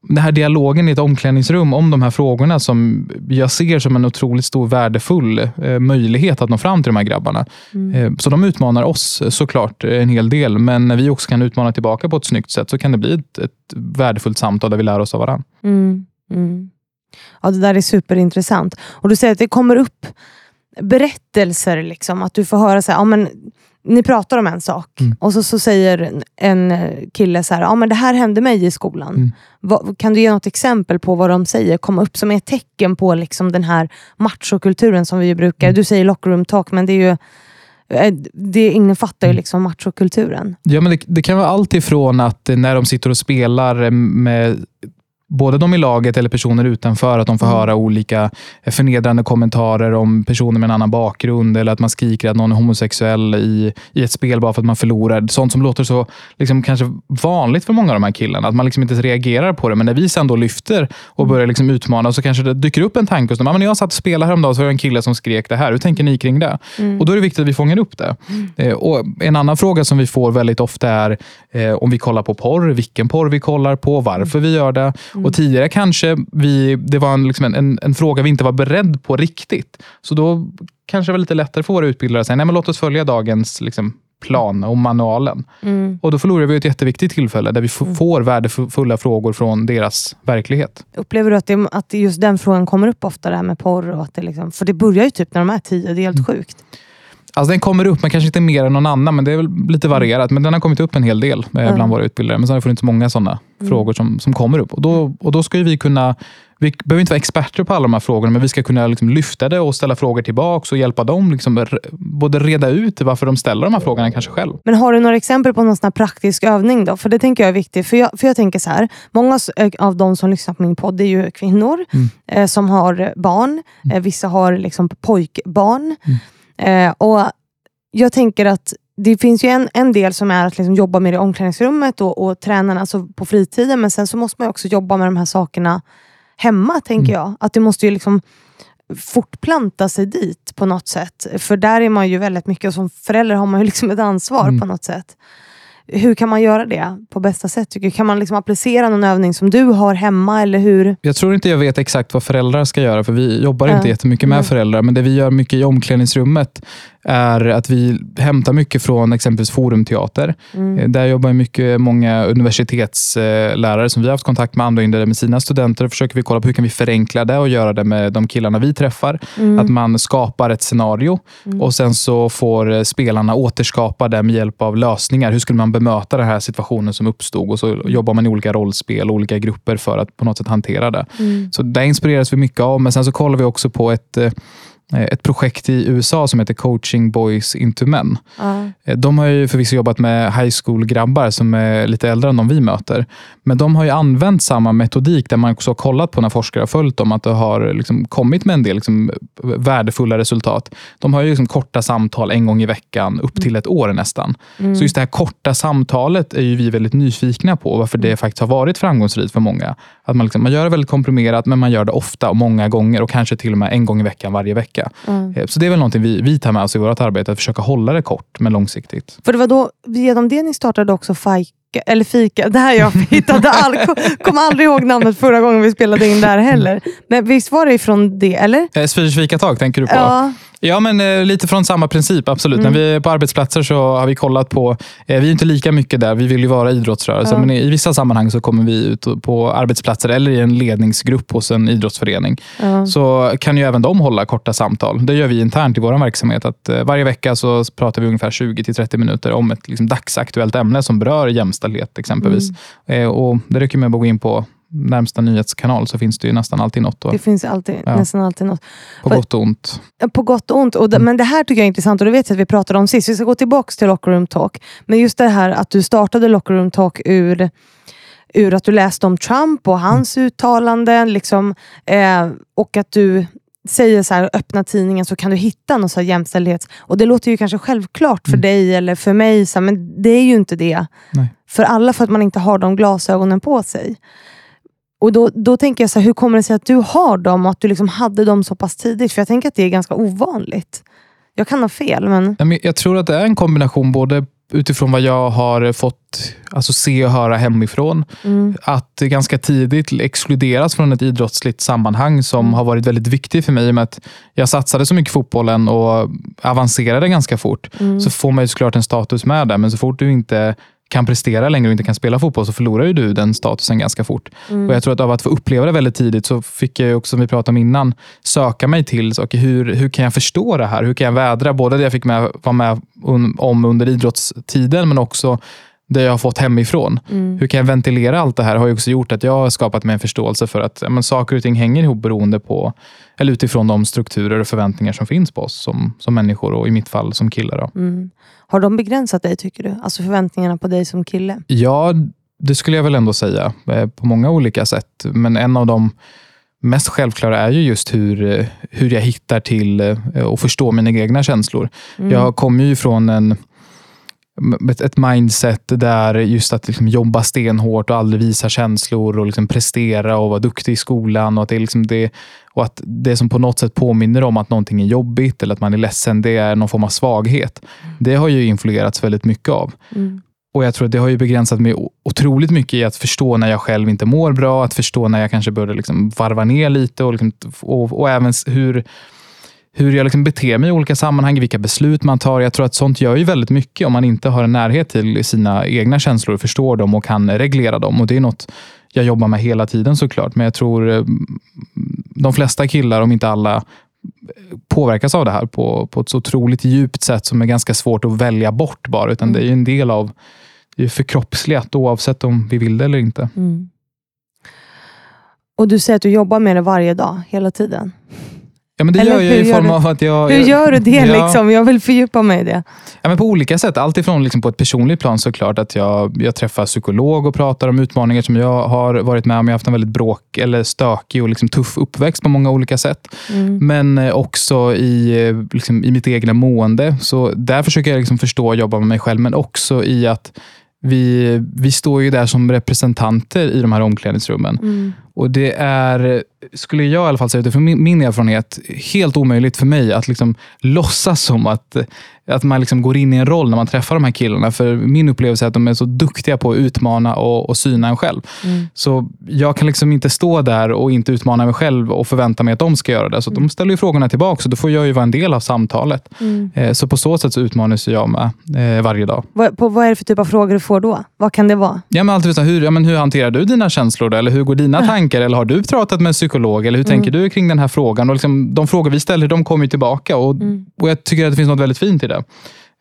den här dialogen i ett omklädningsrum om de här frågorna som jag ser som en otroligt stor värdefull eh, möjlighet att nå fram till de här grabbarna. Mm. Eh, så de utmanar oss såklart en hel del, men när vi också kan utmana tillbaka på ett snyggt sätt så kan det bli ett, ett värdefullt samtal där vi lär oss av varandra. Mm. Mm. Ja, det där är superintressant. Och Du säger att det kommer upp berättelser, liksom, att du får höra så här, ja, men, ni pratar om en sak Mm. och så, så säger en kille så här, ja, men det här hände mig i skolan. Mm. Vad, kan du ge något exempel på vad de säger komma upp som ett tecken på liksom, den här machokulturen som vi brukar, Mm. du säger locker room talk, men det är ju eh, det innefattar Mm. ju liksom machokulturen. Ja, men det, det kan vara allt ifrån att eh, när de sitter och spelar eh, med både de i laget eller personer utanför, att de får Mm. höra olika förnedrande kommentarer om personer med en annan bakgrund eller att man skriker att någon är homosexuell i, i ett spel bara för att man förlorar. Sånt som låter så liksom, kanske vanligt för många av de här killarna, att man liksom inte reagerar på det. Men när vi sen då lyfter och börjar liksom utmana så kanske det dyker upp en tanke hos dem. "Ja, men när jag satt och spelade häromdagen så var det en kille som skrek det här. Hur tänker ni kring det? Mm. Och Då är det viktigt att vi fångar upp det. Eh, och En annan fråga som vi får väldigt ofta är eh, om vi kollar på porr, vilken porr vi kollar på, varför vi gör det. Och Tidigare kanske vi, det var en, liksom en, en, en fråga vi inte var beredd på riktigt. Så då kanske det var lite lättare för våra utbildare att säga, nej men låt oss följa dagens liksom, plan och manualen. Mm. Och Då förlorar vi ett jätteviktigt tillfälle där vi f- får värdefulla frågor från deras verklighet. Upplever du att, det, att just den frågan kommer upp ofta, det här med porr? Och att det liksom, för det börjar ju typ när de är tio, det är helt Mm. sjukt. Alltså den kommer upp, men kanske inte mer än någon annan. Men det är väl lite varierat. Men den har kommit upp en hel del eh, bland våra utbildare. Men så har det funnits många sådana frågor som, som kommer upp. Och då, och då ska vi kunna vi behöver inte vara experter på alla de här frågorna, men vi ska kunna liksom lyfta det och ställa frågor tillbaka och hjälpa dem liksom både reda ut varför de ställer de här frågorna kanske själv. Men har du några exempel på någon sån här praktisk övning då? För det tänker jag är viktigt. För jag, för jag tänker så här, många eh, av de som lyssnar på min podd är ju kvinnor Mm. eh, som har barn. Eh, vissa har liksom pojkbarn. Eh, och jag tänker att det finns ju en, en del som är att liksom jobba med det i omklädningsrummet och, och tränarna alltså på fritiden, men sen så måste man också jobba med de här sakerna hemma, tänker jag. Att det måste ju liksom fortplanta sig dit på något sätt. För där är man ju väldigt mycket, och som förälder har man ju *laughs* liksom ett ansvar Mm. på något sätt. Hur kan man göra det på bästa sätt? Tycker du? Kan man liksom applicera någon övning som du har hemma? Eller hur? Jag tror inte jag vet exakt vad föräldrar ska göra, för vi jobbar Ja. inte jättemycket med Nej. föräldrar. Men det vi gör mycket i omklädningsrummet är att vi hämtar mycket från exempelvis forumteater. Mm. Eh, Där jobbar mycket många universitetslärare som vi har haft kontakt med andra indier med sina studenter. försöker vi kolla på hur kan vi förenkla det och göra det med de killarna vi träffar. Mm. Att man skapar ett scenario och sen så får eh, spelarna återskapa det med hjälp av lösningar. Hur skulle man bemöta den här situationen som uppstod? Och så jobbar man i olika rollspel och olika grupper för att på något sätt hantera det. Mm. Så det inspireras vi mycket av. Men sen så kollar vi också på ett eh, ett projekt i USA som heter Coaching Boys into Men. Eh, De har ju förvisso jobbat med high school-grabbar som är lite äldre än de vi möter. Men de har ju använt samma metodik där man också har kollat på när forskare har följt dem, att det har liksom kommit med en del liksom värdefulla resultat. De har ju liksom korta samtal en gång i veckan upp till ett år nästan. Mm. Så just det här korta samtalet är ju vi väldigt nyfikna på, varför det faktiskt har varit framgångsrikt för många. Att man, liksom, man gör det väldigt komprimerat, men man gör det ofta och många gånger och kanske till och med en gång i veckan varje vecka. Ja. Eh, Så det är väl någonting vi, vi tar med oss i vårt arbete, att försöka hålla det kort men långsiktigt. För det var då, genom det ni startade också fika, eller fika, *laughs* det här jag hittade, all, kom aldrig ihåg namnet förra gången vi spelade in där heller. Men visst var det ifrån det, eller? Eh, Swedish Fikatag tänker du på? Ja. Ja, men eh, lite från samma princip, absolut. Mm. När vi är på arbetsplatser så har vi kollat på, eh, vi är inte lika mycket där, vi vill ju vara idrottsrörelse, Ja. men i, i vissa sammanhang så kommer vi ut på arbetsplatser eller i en ledningsgrupp hos en idrottsförening. Ja. Så kan ju även de hålla korta samtal. Det gör vi internt i vår verksamhet. Att, eh, varje vecka så pratar vi ungefär 20-30 minuter om ett liksom, dagsaktuellt ämne som berör jämställdhet exempelvis. Mm. Eh, och Det räcker med att gå in på närmsta nyhetskanal så finns det ju nästan alltid något. Då, Det finns alltid, Ja. nästan alltid något. på för- gott och ont. På gott och ont. Och det, Men det här tycker jag är intressant och det vet jag att vi pratade om sist. Vi ska gå tillbaka till Locker Room Talk. Men just det här att du startade Locker Room Talk ur, ur att du läste om Trump och hans uttalanden. Liksom, eh, och att du säger så här, öppna tidningen så kan du hitta någon så här jämställdhets... Och det låter ju kanske självklart för Mm. dig eller för mig, så här, men det är ju inte det. Nej. För alla för att man inte har de glasögonen på sig. Och då, då tänker jag, så här, hur kommer det sig att du har dem och att du liksom hade dem så pass tidigt? För jag tänker att det är ganska ovanligt. Jag kan ha fel, men... Jag tror att det är en kombination både utifrån vad jag har fått alltså, se och höra hemifrån, Mm. att ganska tidigt exkluderas från ett idrottsligt sammanhang som Mm. har varit väldigt viktigt för mig. i och med att jag satsade så mycket fotbollen och avancerade ganska fort. Mm. Så får man ju såklart en status med det. Men så fort du inte kan prestera längre och inte kan spela fotboll så förlorar ju du den statusen ganska fort. Mm. Och Jag tror att av att få uppleva det väldigt tidigt så fick jag också, som vi pratade om innan, söka mig till saker. Hur, hur kan jag förstå det här? Hur kan jag vädra både det jag fick med, vara med om under idrottstiden men också det jag har fått hemifrån. Mm. Hur kan jag ventilera allt det här har ju också gjort att jag har skapat mig en förståelse för att men, saker och ting hänger ihop beroende på, eller utifrån de strukturer och förväntningar som finns på oss som, som människor och i mitt fall som killar. Mm. Har de begränsat dig tycker du? Alltså förväntningarna på dig som kille? Ja, det skulle jag väl ändå säga eh, på många olika sätt. Men en av de mest självklara är ju just hur, eh, hur jag hittar till eh, och förstår mina egna känslor. Mm. Jag kommer ju från en, ett, mindset där just att liksom jobba stenhårt och aldrig visa känslor och liksom prestera och vara duktig i skolan. Och att, det är liksom det, och att det som på något sätt påminner om att någonting är jobbigt eller att man är ledsen, det är någon form av svaghet. Det har ju influerats väldigt mycket av. Mm. Och jag tror att det har ju begränsat mig otroligt mycket i att förstå när jag själv inte mår bra, att förstå när jag kanske börjar liksom varva ner lite och, liksom, och, och även hur, hur jag liksom beter mig i olika sammanhang, vilka beslut man tar. Jag tror att sånt gör ju väldigt mycket om man inte har en närhet till sina egna känslor, förstår dem och kan reglera dem. Och Det är något jag jobbar med hela tiden såklart. Men jag tror eh, de flesta killar, om inte alla, påverkas av det här på, på ett så otroligt djupt sätt som är ganska svårt att välja bort bara. Utan det är en del av det är förkroppsligat oavsett om vi vill det eller inte. Mm. Och du säger att du jobbar med det varje dag, hela tiden. Ja, men det Eller gör jag i gör form du? av att jag... Hur gör du det? Ja. Liksom? Jag vill fördjupa mig i det. Ja, men på olika sätt. Allt ifrån liksom på ett personligt plan såklart. Att jag, jag träffar psykolog och pratar om utmaningar som jag har varit med om. Jag har haft en väldigt bråk eller stökig och liksom tuff uppväxt på många olika sätt. Mm. Men eh, också i, eh, liksom, i mitt egna mående. Så där försöker jag liksom förstå och jobba med mig själv. Men också i att vi, vi står ju där som representanter i de här omklädningsrummen. Mm. Och det är, skulle jag i alla fall säga utifrån min, min erfarenhet, helt omöjligt för mig att liksom låtsas som att, att man liksom går in i en roll när man träffar de här killarna. För min upplevelse är att de är så duktiga på att utmana och, och syna en själv. Mm. Så jag kan liksom inte stå där och inte utmana mig själv och förvänta mig att de ska göra det. Så de ställer ju frågorna tillbaka, så då får jag ju vara en del av samtalet. Mm. Eh, Så på så sätt så utmanas jag med eh, varje dag. Vad, på, vad är det för typ av frågor du får då? Vad kan det vara? Ja, men alltid hur, ja, men hur hanterar du dina känslor? Då? Eller hur går dina tankar? Eller har du pratat med en psykolog? Eller hur tänker du kring den här frågan? Och liksom, de frågor vi ställer, de kommer ju tillbaka. Och, Mm. och Jag tycker att det finns något väldigt fint i det.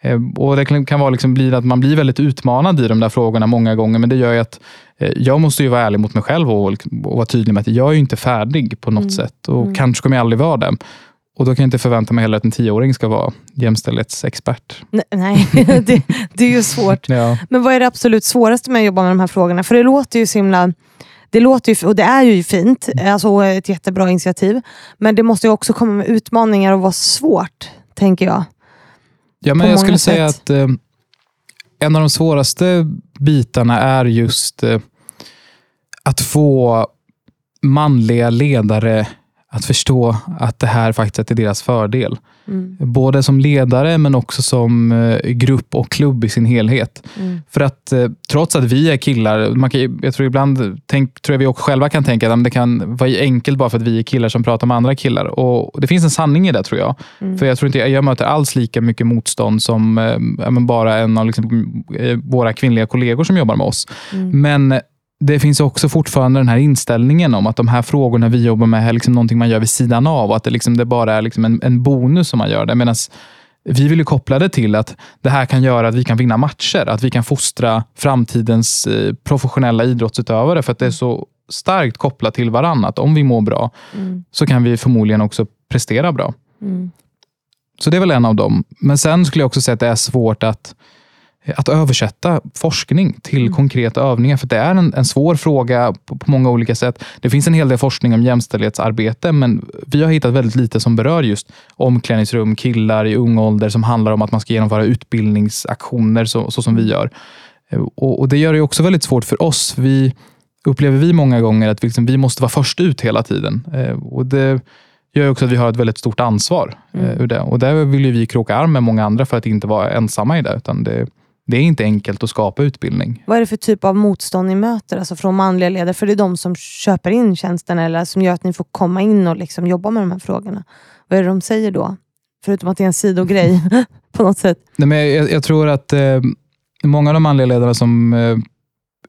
Eh, Och Det kan, vara liksom bli att man blir väldigt utmanad i de där frågorna många gånger. Men det gör ju att eh, jag måste ju vara ärlig mot mig själv och, och vara tydlig med att jag är inte färdig på något Mm. sätt. Och Mm. kanske kommer jag aldrig vara det. Och Då kan jag inte förvänta mig heller att en tioåring ska vara jämställdhetsexpert. Nej, nej *laughs* det, det är ju svårt. *laughs* Ja. Men vad är det absolut svåraste med att jobba med de här frågorna? För det låter ju så himla... Det låter ju, och det är ju fint, alltså ett jättebra initiativ. Men det måste ju också komma med utmaningar och vara svårt, tänker jag. Ja, på men jag skulle säga sätt. att eh, en av de svåraste bitarna är just eh, att få manliga ledare att förstå att det här faktiskt är till deras fördel. Mm, Både som ledare men också som eh, grupp och klubb i sin helhet. mm, För att eh, trots att vi är killar, man kan, jag tror ibland tänk, tror jag vi också själva kan tänka att det kan vara enkelt bara för att vi är killar som pratar med andra killar. Och Det finns en sanning i det tror jag. mm. För jag tror inte jag, möter alls lika mycket motstånd som eh, bara en av liksom, våra kvinnliga kollegor som jobbar med oss. Mm. Men det finns också fortfarande den här inställningen om att de här frågorna vi jobbar med är liksom någonting man gör vid sidan av och att det, liksom, det bara är liksom en, en bonus som man gör det. Medan vi vill ju koppla det till att det här kan göra att vi kan vinna matcher, att vi kan fostra framtidens eh, professionella idrottsutövare för att det är så starkt kopplat till varandra. Att om vi mår bra Mm, så kan vi förmodligen också prestera bra. mm, Så det är väl en av dem. Men sen skulle jag också säga att det är svårt att, att översätta forskning till Mm. konkreta övningar. För det är en, en svår fråga på, på många olika sätt. Det finns en hel del forskning om jämställdhetsarbete, men vi har hittat väldigt lite som berör just omklädningsrum, killar i ung ålder som handlar om att man ska genomföra utbildningsaktioner så, så som vi gör. Och, och Det gör det också väldigt svårt för oss. Vi upplever vi många gånger att vi, liksom, vi måste vara först ut hela tiden. Eh, Och det gör också att vi har ett väldigt stort ansvar. Mm. eh, ur det. Och där vill vi kroka arm med många andra för att inte vara ensamma i det. Utan det, det är inte enkelt att skapa utbildning. Vad är det för typ av motstånd ni möter alltså från manliga ledare? För det är de som köper in tjänsten eller som gör att ni får komma in och liksom jobba med de här frågorna. Vad är det de säger då? Förutom att det är en sidogrej *laughs* på något sätt. Nej, men jag, jag tror att eh, många av de manliga ledarna som eh,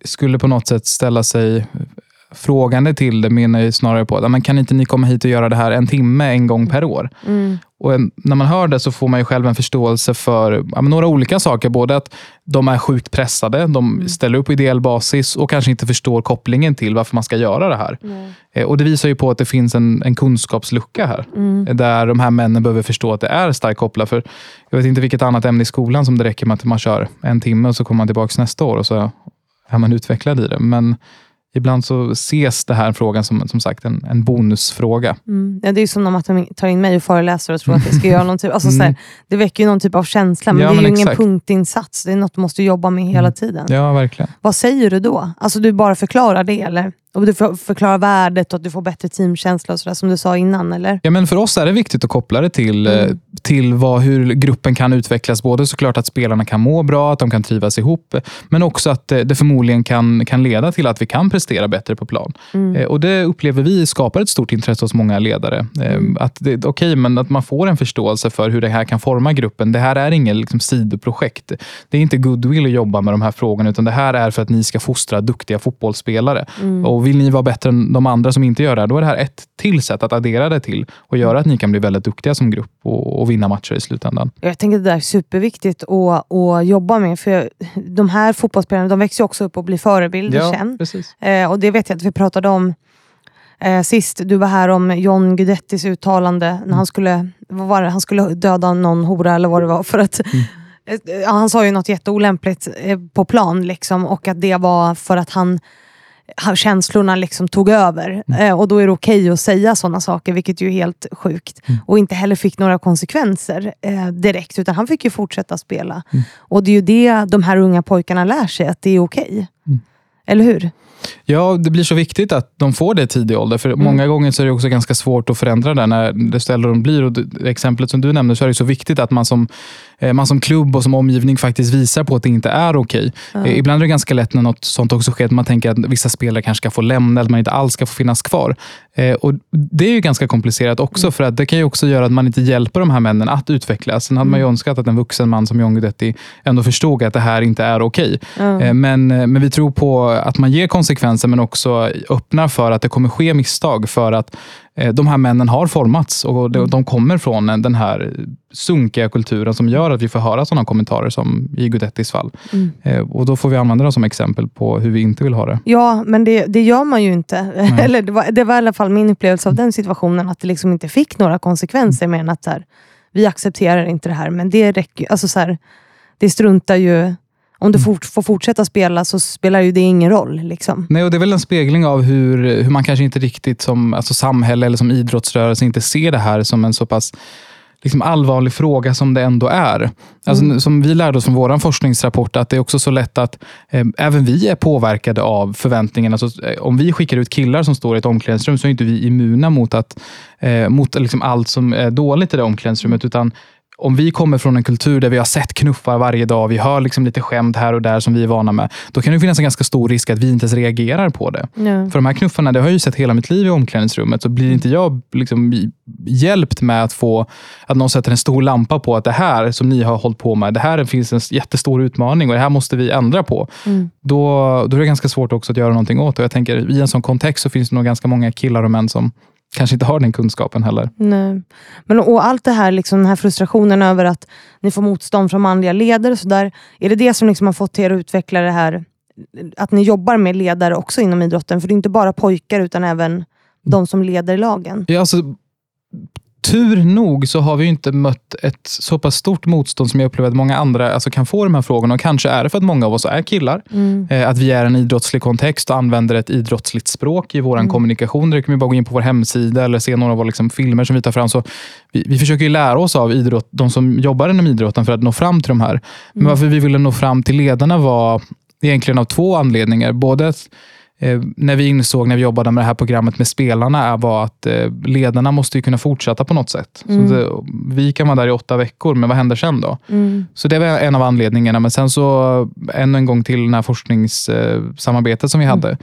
skulle på något sätt ställa sig frågande till det menar ju snarare på att kan inte ni komma hit och göra det här en timme en gång per år? Mm. Och när man hör det så får man ju själv en förståelse för ja, några olika saker. Både att de är sjukt pressade, de mm. ställer upp på ideell basis och kanske inte förstår kopplingen till varför man ska göra det här. Mm. Och Det visar ju på att det finns en, en kunskapslucka här. Mm. Där de här männen behöver förstå att det är starkt kopplat. För jag vet inte vilket annat ämne i skolan som det räcker med att man kör en timme och så kommer man tillbaka nästa år och så är man utvecklad i det. Men ibland så ses det här frågan som, som sagt en, en bonusfråga. Mm. Ja, det är som när man tar in mig och föreläser och tror att jag ska *laughs* göra någon typ, alltså, mm. så här, Det väcker ju någon typ av känsla, men ja, det är ju ingen punktinsats. Det är något du måste jobba med hela mm. tiden. Ja, verkligen. Vad säger du då? Alltså Du bara förklarar det, eller? Och du förklarar värdet och att du får bättre teamkänsla och sådär som du sa innan, eller? Ja, men för oss är det viktigt att koppla det till, mm. Eh, till vad, hur gruppen kan utvecklas. Både såklart att spelarna kan må bra, att de kan trivas ihop, men också att det förmodligen kan, kan leda till att vi kan prestera bättre på plan. Mm. Eh, och Det upplever vi skapar ett stort intresse hos många ledare. Eh, mm. Att det, okay, men att man får en förståelse för hur det här kan forma gruppen. Det här är inget liksom, sidoprojekt. Det är inte goodwill att jobba med de här frågorna, utan det här är för att ni ska fostra duktiga fotbollsspelare. Mm. Och vill ni vara bättre än de andra som inte gör det här, då är det här ett till sätt att addera det till och göra att ni kan bli väldigt duktiga som grupp och, och vinna matcher i slutändan. Jag tänker att det där är superviktigt att, att jobba med. För De här fotbollsspelarna de växer också upp och blir förebilder ja, sen. Precis. Eh, och det vet jag att vi pratade om eh, sist. Du var här om John Guidettis uttalande när mm. han skulle, vad var det, han skulle döda någon hora eller vad det var. För att mm. *laughs* Eh, han sa ju något jätteolämpligt eh, på plan liksom, och att det var för att han känslorna liksom tog över. Mm. Eh, och då är det okej okay att säga sådana saker, vilket ju är helt sjukt. Mm. Och inte heller fick några konsekvenser eh, direkt, utan han fick ju fortsätta spela. Mm. Och det är ju det de här unga pojkarna lär sig, att det är okej. Okay. Mm. Eller hur? Ja, det blir så viktigt att de får det i tidig ålder. För mm. Många gånger så är det också ganska svårt att förändra det när desto äldre de blir. Och det, exemplet som du nämnde så är det så viktigt att man som, man som klubb och som omgivning faktiskt visar på att det inte är okej. Okay. Mm. Ibland är det ganska lätt när något sånt också sker, att man tänker att vissa spelare kanske ska få lämna eller att man inte alls ska få finnas kvar. Eh, och Det är ju ganska komplicerat också, mm. för att det kan ju också göra att man inte hjälper de här männen att utvecklas. Sen hade man ju mm. önskat att en vuxen man som John Guidetti ändå förstod att det här inte är okej. Okay. Eh, men, men vi tror på att man ger konsekvenser, men också öppnar för att det kommer ske misstag. För att eh, de här männen har formats och de, mm. de kommer från den här sunkiga kulturen som gör att vi får höra sådana kommentarer som i Guidettis fall. Mm. Eh, och Då får vi använda det som exempel på hur vi inte vill ha det. Ja, men det, det gör man ju inte. *laughs* Eller det var, det var i alla fall min upplevelse av den situationen, att det liksom inte fick några konsekvenser mm. mer än att så här, vi accepterar inte det här. Men det räcker alltså så här, Det struntar ju om du mm. fort, får fortsätta spela så spelar ju det ingen roll. Liksom. Nej, och Det är väl en spegling av hur, hur man kanske inte riktigt som alltså samhälle eller som idrottsrörelse inte ser det här som en så pass liksom allvarlig fråga som det ändå är. Alltså, mm. Som vi lärde oss från vår forskningsrapport, att det är också så lätt att eh, även vi är påverkade av förväntningarna. Alltså, eh, om vi skickar ut killar som står i ett omklädningsrum så är inte vi immuna mot, att, eh, mot liksom allt som är dåligt i det omklädningsrummet. Utan om vi kommer från en kultur där vi har sett knuffar varje dag, vi hör liksom lite skämt här och där som vi är vana med, då kan det finnas en ganska stor risk att vi inte ens reagerar på det. Ja. För de här knuffarna, det har jag ju sett hela mitt liv i omklädningsrummet, så blir inte jag liksom hjälpt med att få att någon sätter en stor lampa på att det här som ni har hållit på med, det här finns en jättestor utmaning och det här måste vi ändra på. Mm. Då, då är det ganska svårt också att göra någonting åt det. Jag tänker i en sån kontext så finns det nog ganska många killar och män som kanske inte har den kunskapen heller. Nej. Men, och allt det här, liksom, den här frustrationen över att ni får motstånd från manliga ledare, så där, är det det som liksom har fått er att utveckla det här, att ni jobbar med ledare också inom idrotten? För det är inte bara pojkar, utan även de som leder lagen. Ja, alltså, tur nog så har vi inte mött ett så pass stort motstånd som jag upplever att många andra alltså, kan få de här frågorna. Och kanske är det för att många av oss är killar. Mm. Eh, att vi är en idrottslig kontext och använder ett idrottsligt språk i vår mm. kommunikation. Det kan vi bara gå in på vår hemsida eller se några av våra liksom, filmer som vi tar fram. Så vi, vi försöker lära oss av idrott, de som jobbar inom idrotten för att nå fram till de här. Men mm. varför vi ville nå fram till ledarna var egentligen av två anledningar. Både eh, när vi insåg när vi jobbade med det här programmet med spelarna var att eh, ledarna måste ju kunna fortsätta på något sätt. Mm. Det, vi kan vara där i åtta veckor, men vad händer sen då? Mm. Så det var en av anledningarna. Men sen så ännu en gång till det här forskningssamarbetet som vi Mm. hade.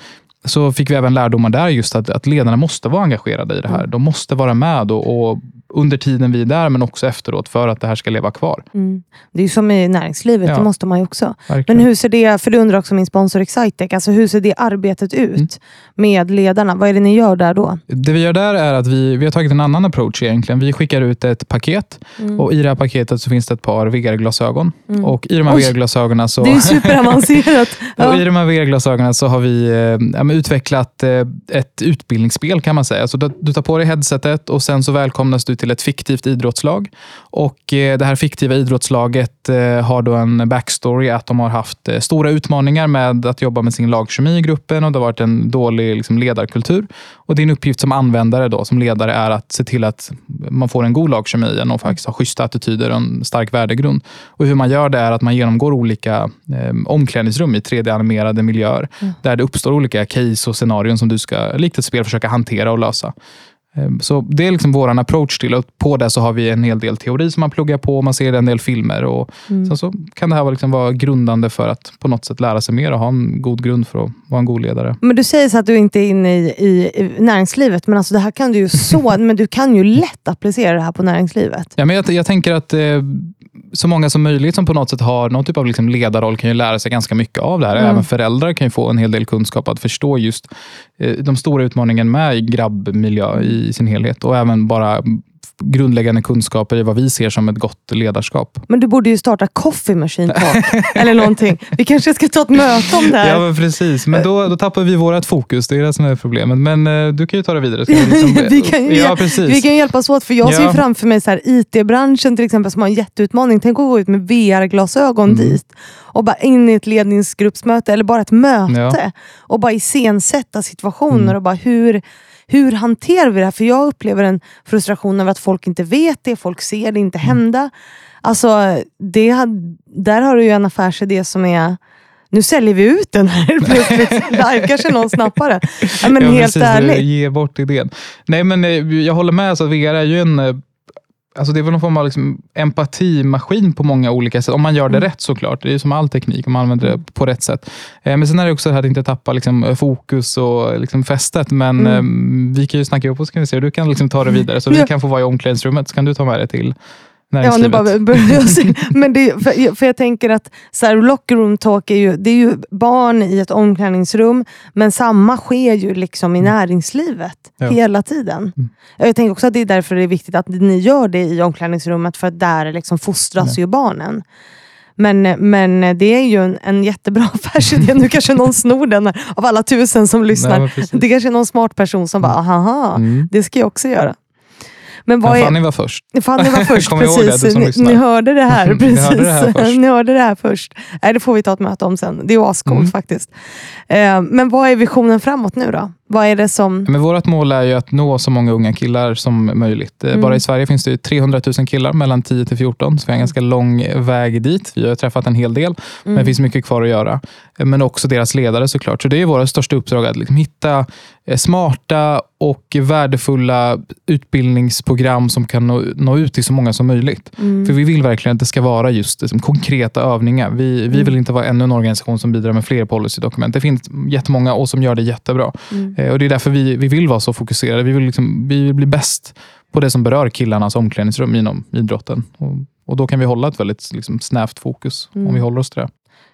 Så fick vi även lärdomar där just att, att ledarna måste vara engagerade i det här. Mm. De måste vara med och, och under tiden vi är där, men också efteråt för att det här ska leva kvar. Mm. Det är som i näringslivet, Ja. det måste man ju också. Verkligen. Men hur ser det, för det undrar också min sponsor Excitec, alltså hur ser det arbetet ut Mm. med ledarna? Vad är det ni gör där då? Det vi gör där är att vi, vi har tagit en annan approach egentligen. Vi skickar ut ett paket Mm. och i det här paketet så finns det ett par VR-glasögon. Mm. Och i de här. VR-glasögonen så... Det är superavancerat. *laughs* Och. I de här VR-glasögonen så har vi eh, ja, utvecklat eh, ett utbildningsspel kan man säga. Så du, du tar på dig headsetet och sen så välkomnas du till ett fiktivt idrottslag. Och eh, Det här fiktiva idrottslaget eh, har då en backstory att de har haft eh, stora utmaningar med att jobba med sin lagkemi i gruppen och det har varit en dålig liksom, ledarkultur. Och Din uppgift som användare, då, som ledare, är att se till att man får en god lagkemi och faktiskt har schyssta attityder och en stark värdegrund. Och Hur man gör det är att man genomgår olika eh, omklädningsrum i 3D-animerade miljöer Mm. där det uppstår olika case och scenarion som du ska, likt ett spel, försöka hantera och lösa. Eh, Så Det är liksom vår approach till och På det så har vi en hel del teori som man pluggar på. Man ser en del filmer. och Mm. Sen så kan det här liksom vara grundande för att på något sätt lära sig mer och ha en god grund för att vara en god ledare. Men du säger så att du inte är inne i, i, i näringslivet, men alltså det här kan du ju så, *laughs* men du kan ju lätt applicera det här på näringslivet. Ja, men jag, jag tänker att eh, så många som möjligt som på något sätt har någon typ av liksom ledarroll kan ju lära sig ganska mycket av det här. Mm. Även föräldrar kan ju få en hel del kunskap att förstå just eh, de stora utmaningarna med grabbmiljö i sin helhet och även bara grundläggande kunskaper i vad vi ser som ett gott ledarskap. Men du borde ju starta Coffee Machine Talk, *laughs* eller någonting. Vi kanske ska ta ett möte om det här. Ja, men precis. Men då, då tappar vi vårt fokus. Det är det som är problemet. Men eh, du kan ju ta det vidare. Liksom, *laughs* vi, kan ju, ja, precis. vi kan hjälpas åt, för jag ser ju Ja. framför mig så här, IT-branschen till exempel som har en jätteutmaning. Tänk att gå ut med VR-glasögon Mm. dit och bara in i ett ledningsgruppsmöte eller bara ett möte och bara iscensätta situationer Mm. och bara hur, hur hanterar vi det här? För jag upplever en frustration över att folk inte vet det, folk ser det inte Mm. hända. Alltså, det, där har du ju en affärsidé som är nu säljer vi ut den här plötsligt live, kanske någon snappar det. Ja, men Ja, helt precis, ärligt. Ge bort idén. Nej, men eh, jag håller med. Alltså, VR är ju en... Alltså det är väl någon form av liksom empatimaskin på många olika sätt. Om man gör det Mm. rätt såklart. Det är ju som all teknik, om man använder det på rätt sätt. Eh, Men sen är det också det här att inte tappa liksom fokus och liksom fästet. Men Mm. eh, vi kan ju snacka ihop oss kan vi se. Du kan liksom ta det vidare. Så vi kan få vara i omklädningsrummet. Så kan du ta med det till Ja, nu bara börjar jag se. *laughs* Men det, för, för jag tänker att så här, locker room talk är ju, det är ju barn i ett omklädningsrum, men samma sker ju liksom i näringslivet Ja. hela tiden. Mm. Jag tänker också att det är därför det är viktigt att ni gör det i omklädningsrummet, för att där liksom fostras Ja. ju barnen. Men, men det är ju en, en jättebra *laughs* affärsidé. Nu kanske någon snor den här, av alla tusen som lyssnar. Nej, det kanske är någon smart person som bara, haha, Mm. det ska jag också göra. Men vad är, Fanny var först. Fanny var *laughs* först, det, precis. ni, ni hörde det här. *laughs* Ni Precis. hörde det här först. *laughs* ni hörde det här först. Nej, det får vi ta ett möte om sen. Det är ascoolt Mm. faktiskt. Eh, men vad är visionen framåt nu då? Vad är det som... Men vårt mål är ju att nå så många unga killar som möjligt. Mm. Bara i Sverige finns det ju 300 000 killar mellan 10 till 14, så vi har en ganska lång väg dit. Vi har träffat en hel del, men Mm. det finns mycket kvar att göra. Eh, Men också deras ledare såklart. Så det är våra största uppdrag, att liksom hitta eh, smarta och värdefulla utbildningsprogram som kan nå, nå ut till så många som möjligt. Mm. För vi vill verkligen att det ska vara just liksom, konkreta övningar. Vi, vi Mm. vill inte vara ännu en organisation som bidrar med fler policydokument. Det finns jättemånga och som gör det jättebra. Mm. Eh, Och Det är därför vi, vi vill vara så fokuserade. Vi vill, liksom, vi vill bli bäst på det som berör killarnas omklädningsrum inom idrotten. Och, och Då kan vi hålla ett väldigt liksom, snävt fokus Mm. om vi håller oss till det.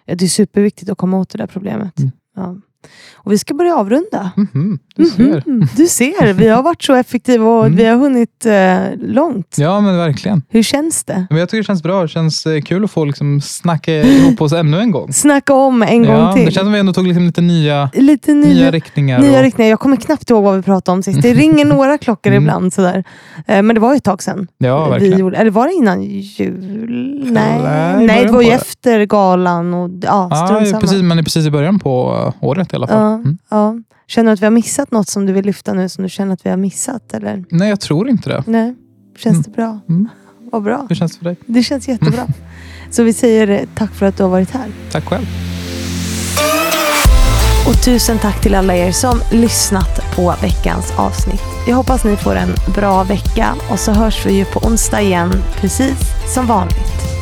Ja, det är superviktigt att komma åt det där problemet. Mm. Ja. Och vi ska börja avrunda. Mhm, du ser. Mhm. Du ser, vi har varit så effektiva och Mm. vi har hunnit eh, långt. Ja, men verkligen. Hur känns det? Men jag tycker det känns bra. Det känns eh, kul att få liksom, snacka ihop oss ännu en gång. Snacka om en gång ja, till. Det känns som att vi ändå tog liksom lite nya, Lite nya nya, riktningar. nya och, riktningar. Jag kommer knappt ihåg vad vi pratade om sist. Det ringer några klockor Mm. ibland. Sådär. Eh, Men det var ju ett tag sedan. ja, vi verkligen. gjorde, eller var det innan jul? Nej, i Nej det var ju efter galan. Och, ja, samma. precis, men det är precis i början på året i alla fall. Ja, Mm. ja. Känner du att vi har missat något som du vill lyfta nu som du känner att vi har missat? Eller? Nej, jag tror inte det. Nej, känns Mm. det bra? Mm. Vad bra. Hur känns det för dig? Det känns jättebra. Så vi säger eh, tack för att du har varit här. Tack själv. Och tusen tack till alla er som lyssnat på veckans avsnitt. Jag hoppas ni får en bra vecka och så hörs vi ju på onsdag igen, precis som vanligt.